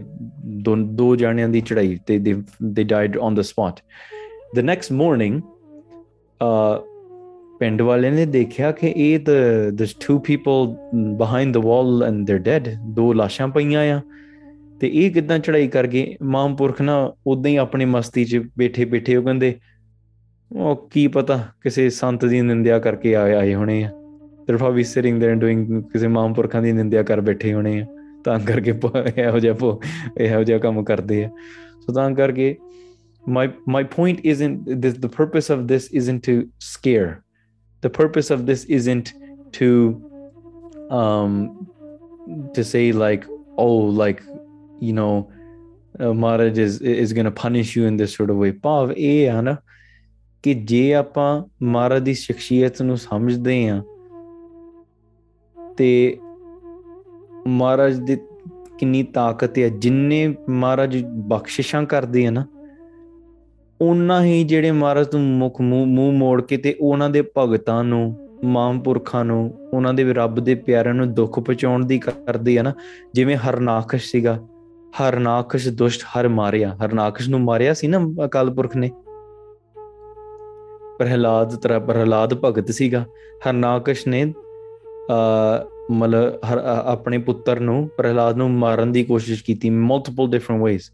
they, they died on the spot. The next morning, uh, ਪਿੰਡ ਵਾਲਿਆਂ ਨੇ ਦੇਖਿਆ ਕਿ ਇਹ the this two people behind the wall and they dead ਦੋ ਲਾਸ਼ਾਂ ਪਈਆਂ ਆ ਤੇ ਇਹ ਕਿਦਾਂ ਚੜਾਈ ਕਰ ਗਏ ਮਾਮਪੁਰਖ ਨਾ ਉਦਾਂ ਹੀ ਆਪਣੀ ਮਸਤੀ 'ਚ ਬੈਠੇ ਬੈਠੇ ਉਹ ਕਹਿੰਦੇ ਉਹ ਕੀ ਪਤਾ ਕਿਸੇ ਸੰਤ ਦੀ ਨਿੰਦਿਆ ਕਰਕੇ ਆਏ ਆਏ ਹੋਣੇ ਆ ਸਿਰਫ ਆ ਵੀ ਸਿਟਿੰਗ देयर ਡੂਇੰਗ ਕਿਸੇ ਮਾਮਪੁਰਖਾਂ ਦੀ ਨਿੰਦਿਆ ਕਰ ਬੈਠੇ ਹੋਣੇ ਆ ਤਾਂ ਕਰਕੇ ਇਹੋ ਜਿਹਾ ਇਹੋ ਜਿਹਾ ਕੰਮ ਕਰਦੇ ਆ ਸੋ ਤਾਂ ਕਰਕੇ my my point isn't this the purpose of this isn't to scare the purpose of this isn't to um, to say like oh like you know uh, is is going to punish you in this sort of way bhav eh hai na ki je apa maharaj di shakshiyat nu samajhde ha te maharaj di ਕਿੰਨੀ ਤਾਕਤ ਹੈ ਜਿੰਨੇ ਮਹਾਰਾਜ ਬਖਸ਼ਿਸ਼ਾਂ ਕਰਦੇ ਆ ਨਾ ਉਹਨਾਂ ਹੀ ਜਿਹੜੇ ਮਹਾਰਾਜ ਨੂੰ ਮੁਖ ਮੂੰਹ ਮੋੜ ਕੇ ਤੇ ਉਹਨਾਂ ਦੇ ਭਗਤਾਂ ਨੂੰ ਮਾਮਪੁਰਖਾਂ ਨੂੰ ਉਹਨਾਂ ਦੇ ਰੱਬ ਦੇ ਪਿਆਰਿਆਂ ਨੂੰ ਦੁੱਖ ਪਹੁੰਚਾਉਣ ਦੀ ਕਰਦੇ ਆ ਨਾ ਜਿਵੇਂ ਹਰਨਾਖਸ਼ ਸੀਗਾ ਹਰਨਾਖਸ਼ ਦੁਸ਼ਟ ਹਰ ਮਾਰਿਆ ਹਰਨਾਖਸ਼ ਨੂੰ ਮਾਰਿਆ ਸੀ ਨਾ ਅਕਾਲ ਪੁਰਖ ਨੇ ਪ੍ਰਹਿਲਾਦ ਤਰਾ ਪ੍ਰਹਿਲਾਦ ਭਗਤ ਸੀਗਾ ਹਰਨਾਖਸ਼ ਨੇ ਅ ਮਤਲਬ ਆਪਣੇ ਪੁੱਤਰ ਨੂੰ ਪ੍ਰਹਿਲਾਦ ਨੂੰ ਮਾਰਨ ਦੀ ਕੋਸ਼ਿਸ਼ ਕੀਤੀ ਮਲਟੀਪਲ ਡਿਫਰੈਂਟ ਵੇਜ਼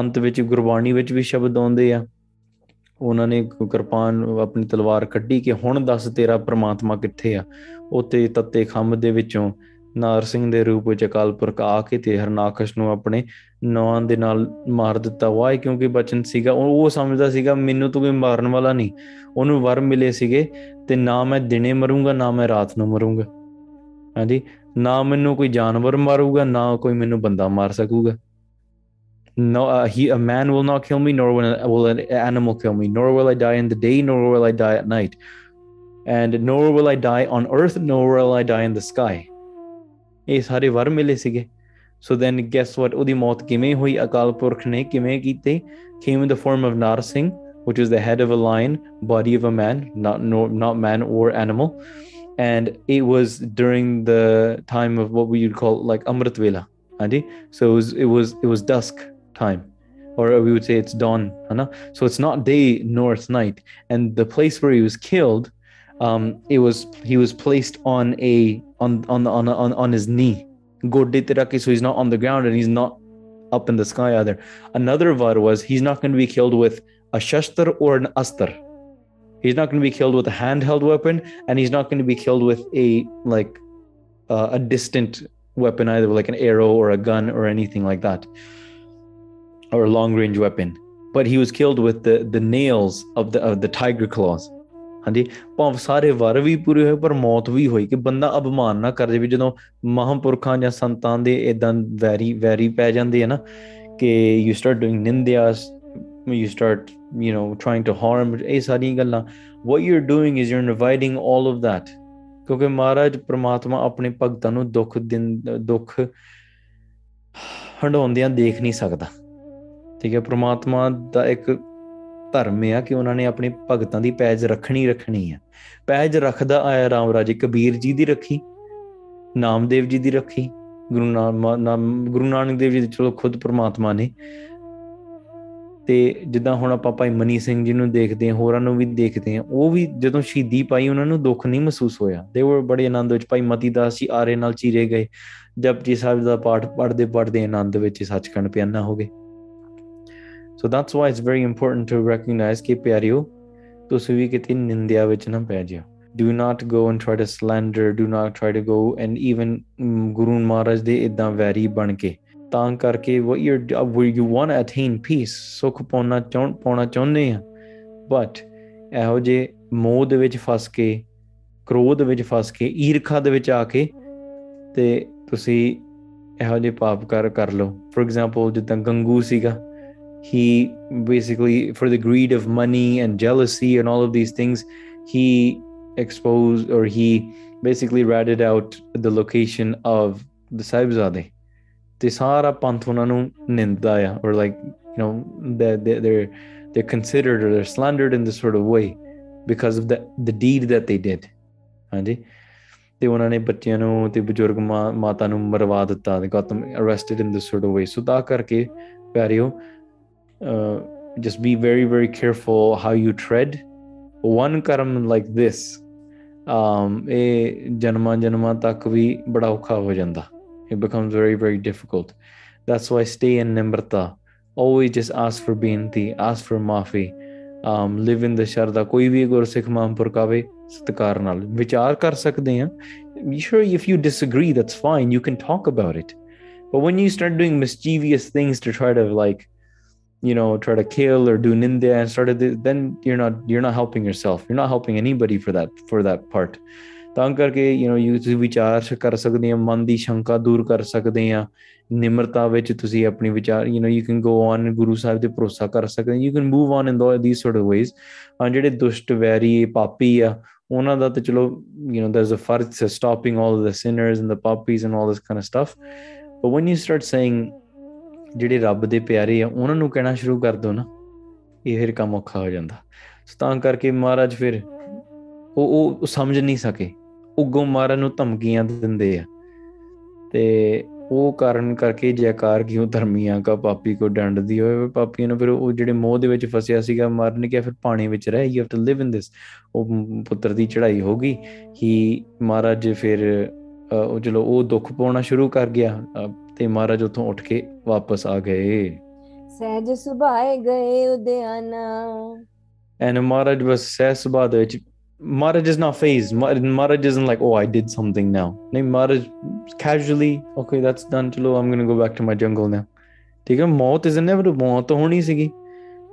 ਅੰਤ ਵਿੱਚ ਗੁਰਬਾਣੀ ਵਿੱਚ ਵੀ ਸ਼ਬਦ ਆਉਂਦੇ ਆ ਉਹਨਾਂ ਨੇ ਕਿਰਪਾਨ ਆਪਣੀ ਤਲਵਾਰ ਕੱਢੀ ਕਿ ਹੁਣ ਦੱਸ ਤੇਰਾ ਪ੍ਰਮਾਤਮਾ ਕਿੱਥੇ ਆ ਉਤੇ ਤੱਤੇ ਖੰਮ ਦੇ ਵਿੱਚੋਂ ਨਾਰ ਸਿੰਘ ਦੇ ਰੂਪ ਵਿੱਚ ਅਕਾਲ ਪੁਰਖ ਆ ਕੇ ਤੇ ਹਰਨਾਕਸ਼ ਨੂੰ ਆਪਣੇ ਨੌਂ ਦੇ ਨਾਲ ਮਾਰ ਦਿੱਤਾ ਵਾਹ ਕਿਉਂਕਿ ਬਚਨ ਸੀਗਾ ਉਹ ਸਮਝਦਾ ਸੀਗਾ ਮੈਨੂੰ ਤੂੰ ਕੋਈ ਮਾਰਨ ਵਾਲਾ ਨਹੀਂ ਉਹਨੂੰ ਵਰ ਮਿਲੇ ਸੀਗੇ ਤੇ ਨਾ ਮੈਂ ਦਿਨੇ ਮਰੂੰਗਾ ਨਾ ਮੈਂ ਰਾਤ ਨੂੰ ਮਰੂੰਗਾ ਹਾਂਜੀ ਨਾ ਮੈਨੂੰ ਕੋਈ ਜਾਨਵਰ ਮਾਰੂਗਾ ਨਾ ਕੋਈ ਮੈਨੂੰ ਬੰਦਾ ਮਾਰ ਸਕੂਗਾ no uh, he a man will not kill me nor will an animal kill me nor will i die in the day nor will i die at night and nor will i die on earth nor will i die in the sky so then guess what udimot so then guess came in the form of Nar which is the head of a lion body of a man not not man or animal and it was during the time of what we would call like Amrit Vela so it was it was it was dusk time or we would say it's dawn right? so it's not day nor it's night and the place where he was killed um, it was he was placed on a on on on on, on his knee so he's not on the ground and he's not up in the sky either another var was he's not going to be killed with a shastar or an astar he's not going to be killed with a handheld weapon and he's not going to be killed with a like uh, a distant weapon either like an arrow or a gun or anything like that or a long range weapon but he was killed with the the nails of the of the tiger claws ਹਾਂਜੀ ਭਾਵੇਂ ਸਾਰੇ ਵਰ ਵੀ ਪੂਰੇ ਹੋਏ ਪਰ ਮੌਤ ਵੀ ਹੋਈ ਕਿ ਬੰਦਾ ਅਪਮਾਨ ਨਾ ਕਰ ਜਵੇ ਜਦੋਂ ਮਹਾਂਪੁਰਖਾਂ ਜਾਂ ਸੰਤਾਂ ਦੇ ਇਦਾਂ ਵੈਰੀ ਵੈਰੀ ਪੈ ਜਾਂਦੇ ਹੈ ਨਾ ਕਿ ਯੂ ਸਟਾਰਟ ਡੂਇੰਗ ਨਿੰਦਿਆਸ you start you know trying to harm ਇਹ ਸਾਰੀਆਂ ਗੱਲਾਂ what you are doing is you are inviting all of that ਕਿਉਂਕਿ ਮਹਾਰਾਜ ਪ੍ਰਮਾਤਮਾ ਆਪਣੇ ਭਗਤਾਂ ਨੂੰ ਦੁੱਖ ਦਿਨ ਦੁੱਖ ਹੰਡਾਉਂਦਿਆਂ ਦੇਖ ਨਹੀਂ ਸਕਦਾ ਠੀਕ ਹੈ ਪ੍ਰਮਾਤਮਾ ਦਾ ਇੱਕ ਧਰਮ ਆ ਕਿ ਉਹਨਾਂ ਨੇ ਆਪਣੇ ਭਗਤਾਂ ਦੀ ਪੈਜ ਰੱਖਣੀ ਰੱਖਣੀ ਆ ਪੈਜ ਰੱਖਦਾ ਆਇਆ ਰਾਮ ਰਾਜੇ ਕਬੀਰ ਜੀ ਦੀ ਰੱਖੀ ਨਾਮਦੇਵ ਜੀ ਦੀ ਰੱਖੀ ਗੁਰੂ ਨਾਨਕ ਗੁਰੂ ਨਾਨਕ ਦੇਵ ਜੀ ਚਲੋ ਖੁਦ ਪ੍ਰਮਾਤਮਾ ਨੇ ਤੇ ਜਿੱਦਾਂ ਹੁਣ ਆਪਾਂ ਭਾਈ ਮਨੀ ਸਿੰਘ ਜੀ ਨੂੰ ਦੇਖਦੇ ਹਾਂ ਹੋਰਾਂ ਨੂੰ ਵੀ ਦੇਖਦੇ ਹਾਂ ਉਹ ਵੀ ਜਦੋਂ ਸ਼ਹੀਦੀ ਪਾਈ ਉਹਨਾਂ ਨੂੰ ਦੁੱਖ ਨਹੀਂ ਮਹਿਸੂਸ ਹੋਇਆ ਦੇ ਵਰ ਬੜੇ ਆਨੰਦ ਵਿੱਚ ਭਾਈ ਮਤੀ ਦਾਸ ਜੀ ਆਰੇ ਨਾਲ ਚੀਰੇ ਗਏ ਜਪਜੀ ਸਾਹਿਬ ਦਾ ਪਾਠ ਪੜਦੇ ਪੜਦੇ ਆਨੰਦ ਵਿੱਚ ਸੱਚਖੰਡ ਪਿਆਨਾ ਹੋ ਗਏ so that's why it's very important to recognise ਕਿ ਪਿਆਰਿਓ ਤੁਸੀਂ ਵੀ ਕਿਤੇ ਨਿੰਦਿਆ ਵਿੱਚ ਨਾ ਪੈ ਜਾਓ do not go and try to slander do not try to go and even Guru Maharaj ਦੇ ਇਦਾਂ ਵੈਰੀ ਬਣ ਕੇ ਤਾਂ ਕਰਕੇ what you you want to attain peace ਸੁਖ ਪਾਉਣਾ ਚਾਹੁੰ ਪਾਉਣਾ ਚਾਹੁੰਦੇ ਆ ਬਟ ਇਹੋ ਜੇ ਮੋਹ ਦੇ ਵਿੱਚ ਫਸ ਕੇ ਕ੍ਰੋਧ ਵਿੱਚ ਫਸ ਕੇ ਈਰਖਾ ਦੇ ਵਿੱਚ ਆ ਕੇ ਤੇ ਤੁਸੀਂ ਇਹੋ ਜਿਹੇ ਪਾਪ ਕਰ ਕਰ ਲਓ ਫੋਰ ਐਗਜ਼ਾਮਪਲ ਜਿੱਦਾਂ ਗੰਗੂ ਸੀਗਾ he basically for the greed of money and jealousy and all of these things he exposed or he basically ratted out the location of the sahibzade They ਸਾਰਾ pantunanu ਉਹਨਾਂ or like you know that they, they're they're considered or they're slandered in this sort of way because of the the deed that they did ਹਾਂਜੀ ਤੇ ਉਹਨਾਂ ਨੇ ਬੱਚਿਆਂ ਨੂੰ ਤੇ ਬਜ਼ੁਰਗ ਮਾਤਾ ਨੂੰ ਮਰਵਾ ਦਿੱਤਾ ਤੇ Gautam arrested in this sort of way so ਤਾਂ ਕਰਕੇ ਪਿਆਰਿਓ uh, just be very very careful how you tread one karma like this um it becomes very very difficult that's why stay in nimrata always just ask for binti ask for mafi um live in the sharda ਕੋਈ ਵੀ ਗੁਰਸਿੱਖ ਮਾਮਪੁਰ ਕਾਵੇ ਸਤਕਾਰ nal. Vichar kar ਸਕਦੇ ਆ sure if you disagree that's fine you can talk about it but when you start doing mischievous things to try to like you know try to kill or do nindya and started this, then you're not you're not helping yourself you're not helping anybody for that for that part ਤਾਂ ਕਰਕੇ you know you ਤੁਸੀਂ ਵਿਚਾਰ ਕਰ ਸਕਦੇ ਆ ਮਨ ਦੀ ਸ਼ੰਕਾ ਦੂਰ ਕਰ ਸਕਦੇ ਆ ਨਿਮਰਤਾ ਵਿੱਚ ਤੁਸੀਂ ਆਪਣੀ ਵਿਚਾਰ you know you can go on Guru Sahib ਤੇ ਭਰੋਸਾ ਕਰ ਸਕਦੇ you can move on in this sort of ways ਆ ਜਿਹੜੇ ਦੁਸ਼ਟ ਵੈਰੀ ਪਾਪੀ ਆ ਉਹਨਾਂ ਦਾ ਤਾਂ ਚਲੋ you know there's a force stopping all the sinners and the ਪਾਪੀਜ਼ and all this kind of stuff but when you start saying ਜਿਹੜੇ ਰੱਬ ਦੇ ਪਿਆਰੇ ਆ ਉਹਨਾਂ ਨੂੰ ਕਹਿਣਾ ਸ਼ੁਰੂ ਕਰ ਦੋ ਨਾ ਇਹ ਫਿਰ ਕੰਮ ਔਖਾ ਹੋ ਜਾਂਦਾ ਤਾਂ ਕਰਕੇ ਮਹਾਰਾਜ ਫਿਰ ਉਹ ਉਹ ਸਮਝ ਨਹੀਂ ਸਕੇ ਉਗੋਂ ਮਾਰਨ ਨੂੰ ਧਮਕੀਆਂ ਦਿੰਦੇ ਆ ਤੇ ਉਹ ਕਾਰਨ ਕਰਕੇ ਜੈਕਾਰ ਕਿਉ ਧਰਮੀਆਂ ਕਾ ਪਾਪੀ ਕੋ ਡੰਡਦੀ ਹੋਵੇ ਪਾਪੀਆਂ ਨੂੰ ਫਿਰ ਉਹ ਜਿਹੜੇ ਮੋਹ ਦੇ ਵਿੱਚ ਫਸਿਆ ਸੀਗਾ ਮਰਨ ਗਿਆ ਫਿਰ ਪਾਣੀ ਵਿੱਚ ਰਹਿ you have to live in this ਉਹ ਪੁੱਤਰ ਦੀ ਚੜ੍ਹਾਈ ਹੋ ਗਈ ਕਿ ਮਹਾਰਾਜ ਫਿਰ ਉਹ ਜਿਹੜਾ ਉਹ ਦੁੱਖ ਪਾਉਣਾ ਸ਼ੁਰੂ ਕਰ ਗਿਆ ਤੇ ਮਹਾਰਾਜ ਉਥੋਂ ਉੱਠ ਕੇ ਵਾਪਸ ਆ ਗਏ ਸਹਿਜ ਸੁਭਾਏ ਗਏ ਉਦਿਆਨਾ ਐਨ ਮਹਾਰਾਜ ਵਸ ਸਹਿਜ ਸੁਭਾ ਦੇ ਵਿੱਚ Maharaj is not face Maharaj isn't like oh I did something now No, Maharaj casually okay that's done Chalo, I'm going to go back to my jungle now ਠੀਕ ਹੈ ਮੌਤ ਇਜ਼ ਇਨੇਵਿਟੇਬਲ ਮੌਤ ਹੋਣੀ ਸੀਗੀ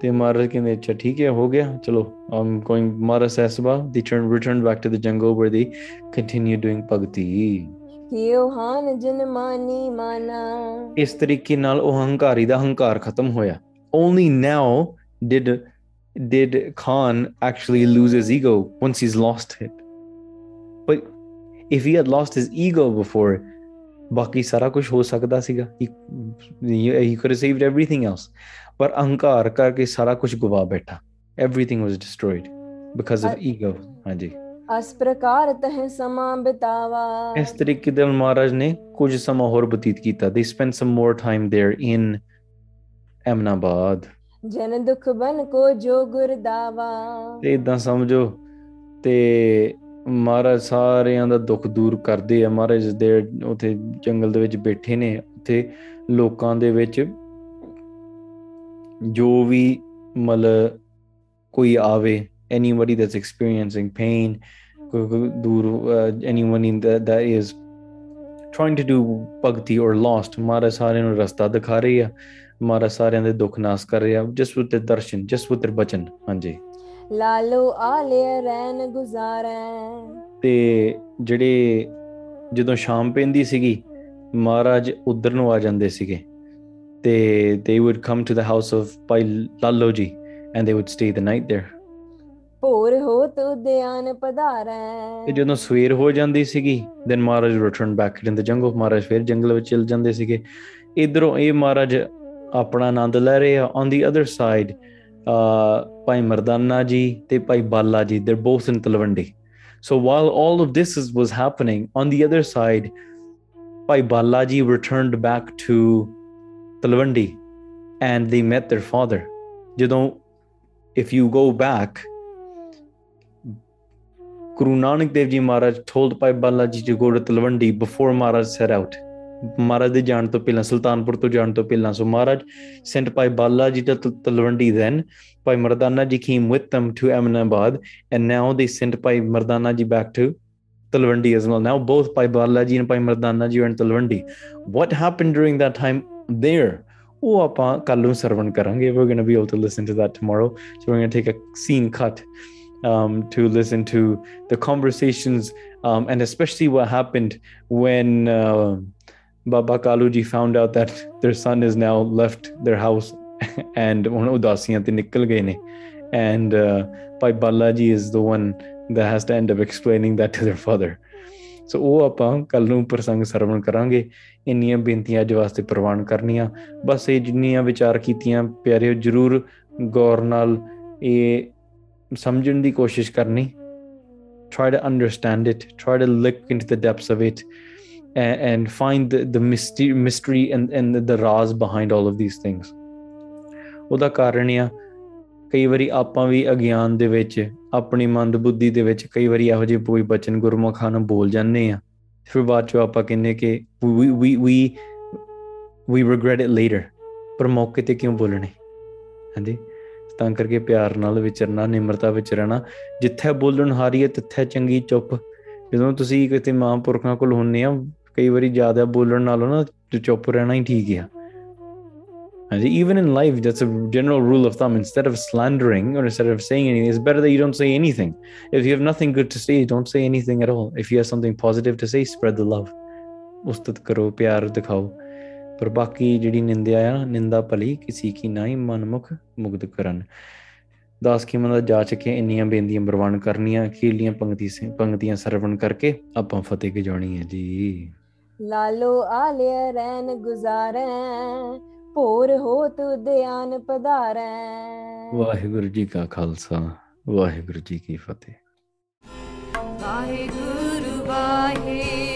ਤੇ ਮਹਾਰਾਜ ਕਹਿੰਦੇ ਅੱਛਾ ਠੀਕ ਹੈ ਹੋ ਗਿਆ ਚਲੋ ਆਮ ਗੋਇੰਗ ਮਹਾਰਾਜ ਸਹਿਸਬਾ ਦੀ turn return back to the jungle where the continue doing ਭਗਤੀ ਕਿਉ ਹਾਨ ਜਨਮਾਨੀ ਮਾਨਾ ਇਸ ਤਰੀਕੇ ਨਾਲ ਉਹ ਹੰਕਾਰੀ ਦਾ ਹੰਕਾਰ ਖਤਮ ਹੋਇਆ only now did did khan actually lose his ego once he's lost it but if he had lost his ego before ਬਾਕੀ ਸਾਰਾ ਕੁਝ ਹੋ ਸਕਦਾ ਸੀਗਾ ਹੀ could have saved everything else ਪਰ ਅਹੰਕਾਰ ਕਰਕੇ ਸਾਰਾ ਕੁਝ ਗਵਾ ਬੈਠਾ everything was destroyed because of ego ਹਾਂਜੀ ਅਸ ਪ੍ਰਕਾਰ ਤਹ ਸਮਾਂ ਬਿਤਾਵਾ ਇਸ ਤਰੀਕੇ ਦੇ ਮਹਾਰਾਜ ਨੇ ਕੁਝ ਸਮਾਂ ਹੋਰ ਬਤੀਤ ਕੀਤਾ they spend some more time there in Eminabad ਜਨ ਦੁਖ ਬਨ ਕੋ ਜੋ ਗੁਰ ਦਾਵਾ ਤੇ ਇਦਾਂ ਸਮਝੋ ਤੇ ਮਹਾਰਾਜ ਸਾਰਿਆਂ ਦਾ ਦੁੱਖ ਦੂਰ ਕਰਦੇ ਆ ਮਹਾਰਾਜ ਦੇ ਉਥੇ ਜੰਗਲ ਦੇ ਵਿੱਚ ਬੈਠੇ ਨੇ ਉਥੇ ਲੋਕਾਂ ਦੇ ਵਿੱਚ ਜੋ ਵੀ ਮਲ ਕੋਈ ਆਵੇ anybody that's experiencing pain Guru, anyone in the, that is trying to do bhakti or lost ਮਾਰਾ ਸਾਰਿਆਂ ਨੂੰ ਰਸਤਾ ਦਿਖਾ ਰਹੀ ਆ ਮਾਰਾ ਸਾਰਿਆਂ ਦੇ ਦੁੱਖ ਨਾਸ ਕਰ ਰਿਹਾ ਜਸ ਉਤੇ ਦਰਸ਼ਨ ਜਸ ਉਤੇ ਬਚਨ ਹਾਂਜੀ ਲਾਲੋ ਆਲੇ ਰੈਨ ਗੁਜ਼ਾਰੈ ਤੇ ਜਿਹੜੇ ਜਦੋਂ ਸ਼ਾਮ ਪੈਂਦੀ ਸੀਗੀ ਮਹਾਰਾਜ ਉਧਰ ਨੂੰ ਆ ਜਾਂਦੇ ਸੀਗੇ ਤੇ they would come to the house of by lalo ji and they would stay the night there ਭੋਰ ਹੋ ਤੋ ਧਿਆਨ ਪਧਾਰੈ ਤੇ ਜਦੋਂ ਸਵੇਰ ਹੋ ਜਾਂਦੀ ਸੀਗੀ ਦਿਨ ਮਹਾਰਾਜ ਰਿਟਰਨ ਬੈਕ ਇਨ ਦ ਜੰਗਲ ਮਹਾਰਾਜ ਫਿਰ ਜੰਗਲ ਵਿੱਚ ਚਲ ਜਾਂਦੇ ਸੀਗੇ ਇਧਰੋਂ ਇਹ ਮਹਾਰਾਜ ਆਪਣਾ ਆਨੰਦ ਲੈ ਰਹੇ ਆ ਔਨ ਦੀ ਅਦਰ ਸਾਈਡ ਭਾਈ ਮਰਦਾਨਾ ਜੀ ਤੇ ਭਾਈ ਬਾਲਾ ਜੀ ਦੇ both in Talwandi so while all of this is was happening on the other side Bhai Bala ji returned back to Talwandi and they met their father ਜਦੋਂ if you go back Guru Nanak Dev Ji Maharaj told by Balaji to go to Talwandi before Maharaj set out. Maharaj ਦੇ ਜਾਣ ਤੋਂ ਪਹਿਲਾਂ ਸੁਲਤਾਨਪੁਰ ਤੋਂ ਜਾਣ ਤੋਂ ਪਹਿਲਾਂ ਸੋ ਮਹਾਰਾਜ sent by Balaji to Talwandi then by Mardana ji came with them to Ahmedabad and now they sent by Mardana ji back to Talwandi as well now both by Balaji and by Mardana ji are in Talwandi what happened during that time there o ਉਹ ਆਪਾਂ sarvan karange Sarwan going to be able to listen to that tomorrow so we're going to take a scene cut um, to listen to the conversations um, and especially what happened when uh, Baba Kaluji found out that their son is now left their house and udasiyan te nikal gaye ne and uh, Pai Balaji is the one that has to end up explaining that to their father So ਉਹ ਆਪਾਂ ਕੱਲ ਨੂੰ ਪ੍ਰਸੰਗ ਸਰਵਣ ਕਰਾਂਗੇ ਇੰਨੀਆਂ ਬੇਨਤੀਆਂ ਅੱਜ ਵਾਸਤੇ ਪ੍ਰਵਾਨ ਕਰਨੀਆਂ ਬਸ ਇਹ ਜਿੰਨੀਆਂ ਵਿਚਾਰ ਕੀਤੀਆਂ ਪਿਆਰਿਓ ਜਰੂਰ ਗੌਰ ਨਾਲ ਇਹ ਸਮਝਣ ਦੀ ਕੋਸ਼ਿਸ਼ ਕਰਨੀ try to understand it try to look into the depths of it and, and find the, the mystery, mystery and, and the, the raz behind all of these things ਉਹਦਾ ਕਾਰਨ ਆ ਕਈ ਵਾਰੀ ਆਪਾਂ ਵੀ ਅਗਿਆਨ ਦੇ ਵਿੱਚ ਆਪਣੀ ਮੰਦ ਬੁੱਧੀ ਦੇ ਵਿੱਚ ਕਈ ਵਾਰੀ ਇਹੋ ਜਿਹੇ ਕੋਈ ਬਚਨ ਗੁਰਮੁਖਾਂ ਨੂੰ ਬੋਲ ਜਾਂਦੇ ਆ ਫਿਰ ਬਾਅਦ ਚੋਂ ਆਪਾਂ ਕਹਿੰਨੇ ਕਿ we we we we regret it later ਪਰ ਮੌਕੇ ਤੇ ਕਿਉਂ ਬੋਲਣੇ ਹਾਂਜੀ ਤਾਂ ਕਰਕੇ ਪਿਆਰ ਨਾਲ ਵਿਚਰਨਾ ਨਿਮਰਤਾ ਵਿੱਚ ਰਹਿਣਾ ਜਿੱਥੇ ਬੋਲਣ ਹਾਰੀ ਹੈ ਤਿੱਥੇ ਚੰਗੀ ਚੁੱਪ ਜਦੋਂ ਤੁਸੀਂ ਕਿਤੇ ਮਹਾਂਪੁਰਖਾਂ ਕੋਲ ਹੁੰਨੇ ਆ ਕਈ ਵਾਰੀ ਜ਼ਿਆਦਾ ਬੋਲਣ ਨਾਲੋਂ ਨਾ ਚੁੱਪ ਰਹਿਣਾ ਹੀ ਠੀਕ ਆ And even in life, that's a general rule of thumb. Instead of slandering or instead of saying anything, it's better that you don't say anything. If you have nothing good to say, don't say anything at all. If you have something positive to say, spread the love. ਉਸਤਤ ਕਰੋ ਪਿਆਰ ਦਿਖਾਓ ਪਰ ਬਾਕੀ ਜਿਹੜੀ ਨਿੰਦਿਆ ਆ ਨਿੰਦਾ ਭਲੀ ਕਿਸੇ ਕੀ ਹੀ ਮਨਮੁਖ ਮੁਕਤ ਕਰਨ ਦਾਸ ਕੀ ਮਨ ਦਾ ਜਾ ਕੇ ਇੰਨੀਆਂ ਬੇਨਤੀਆਂ ਪ੍ਰਵਾਨ ਕਰਨੀਆਂ ਅਖੀਲੀਆਂ ਪੰਗਤੀ ਸੇ ਪੰਗਤੀਆਂ ਸਰਵਣ ਕਰਕੇ ਆਪਾਂ ਫਤਿਹ ਗਜਾਉਣੀ ਹੈ ਜੀ ਲਾਲੋ ਆਲਿਆ ਰੈਨ ਗੁਜ਼ਾਰੈ ਹੋ ਤੂ ਧਿਆਨ ਪਧਾਰੈ ਵਾਹਿਗੁਰੂ ਜੀ ਕਾ ਖਾਲਸਾ ਵਾਹਿਗੁਰੂ ਜੀ ਕੀ ਫਤਿਹ ਵਾਹਿਗੁਰੂ ਵਾਹਿ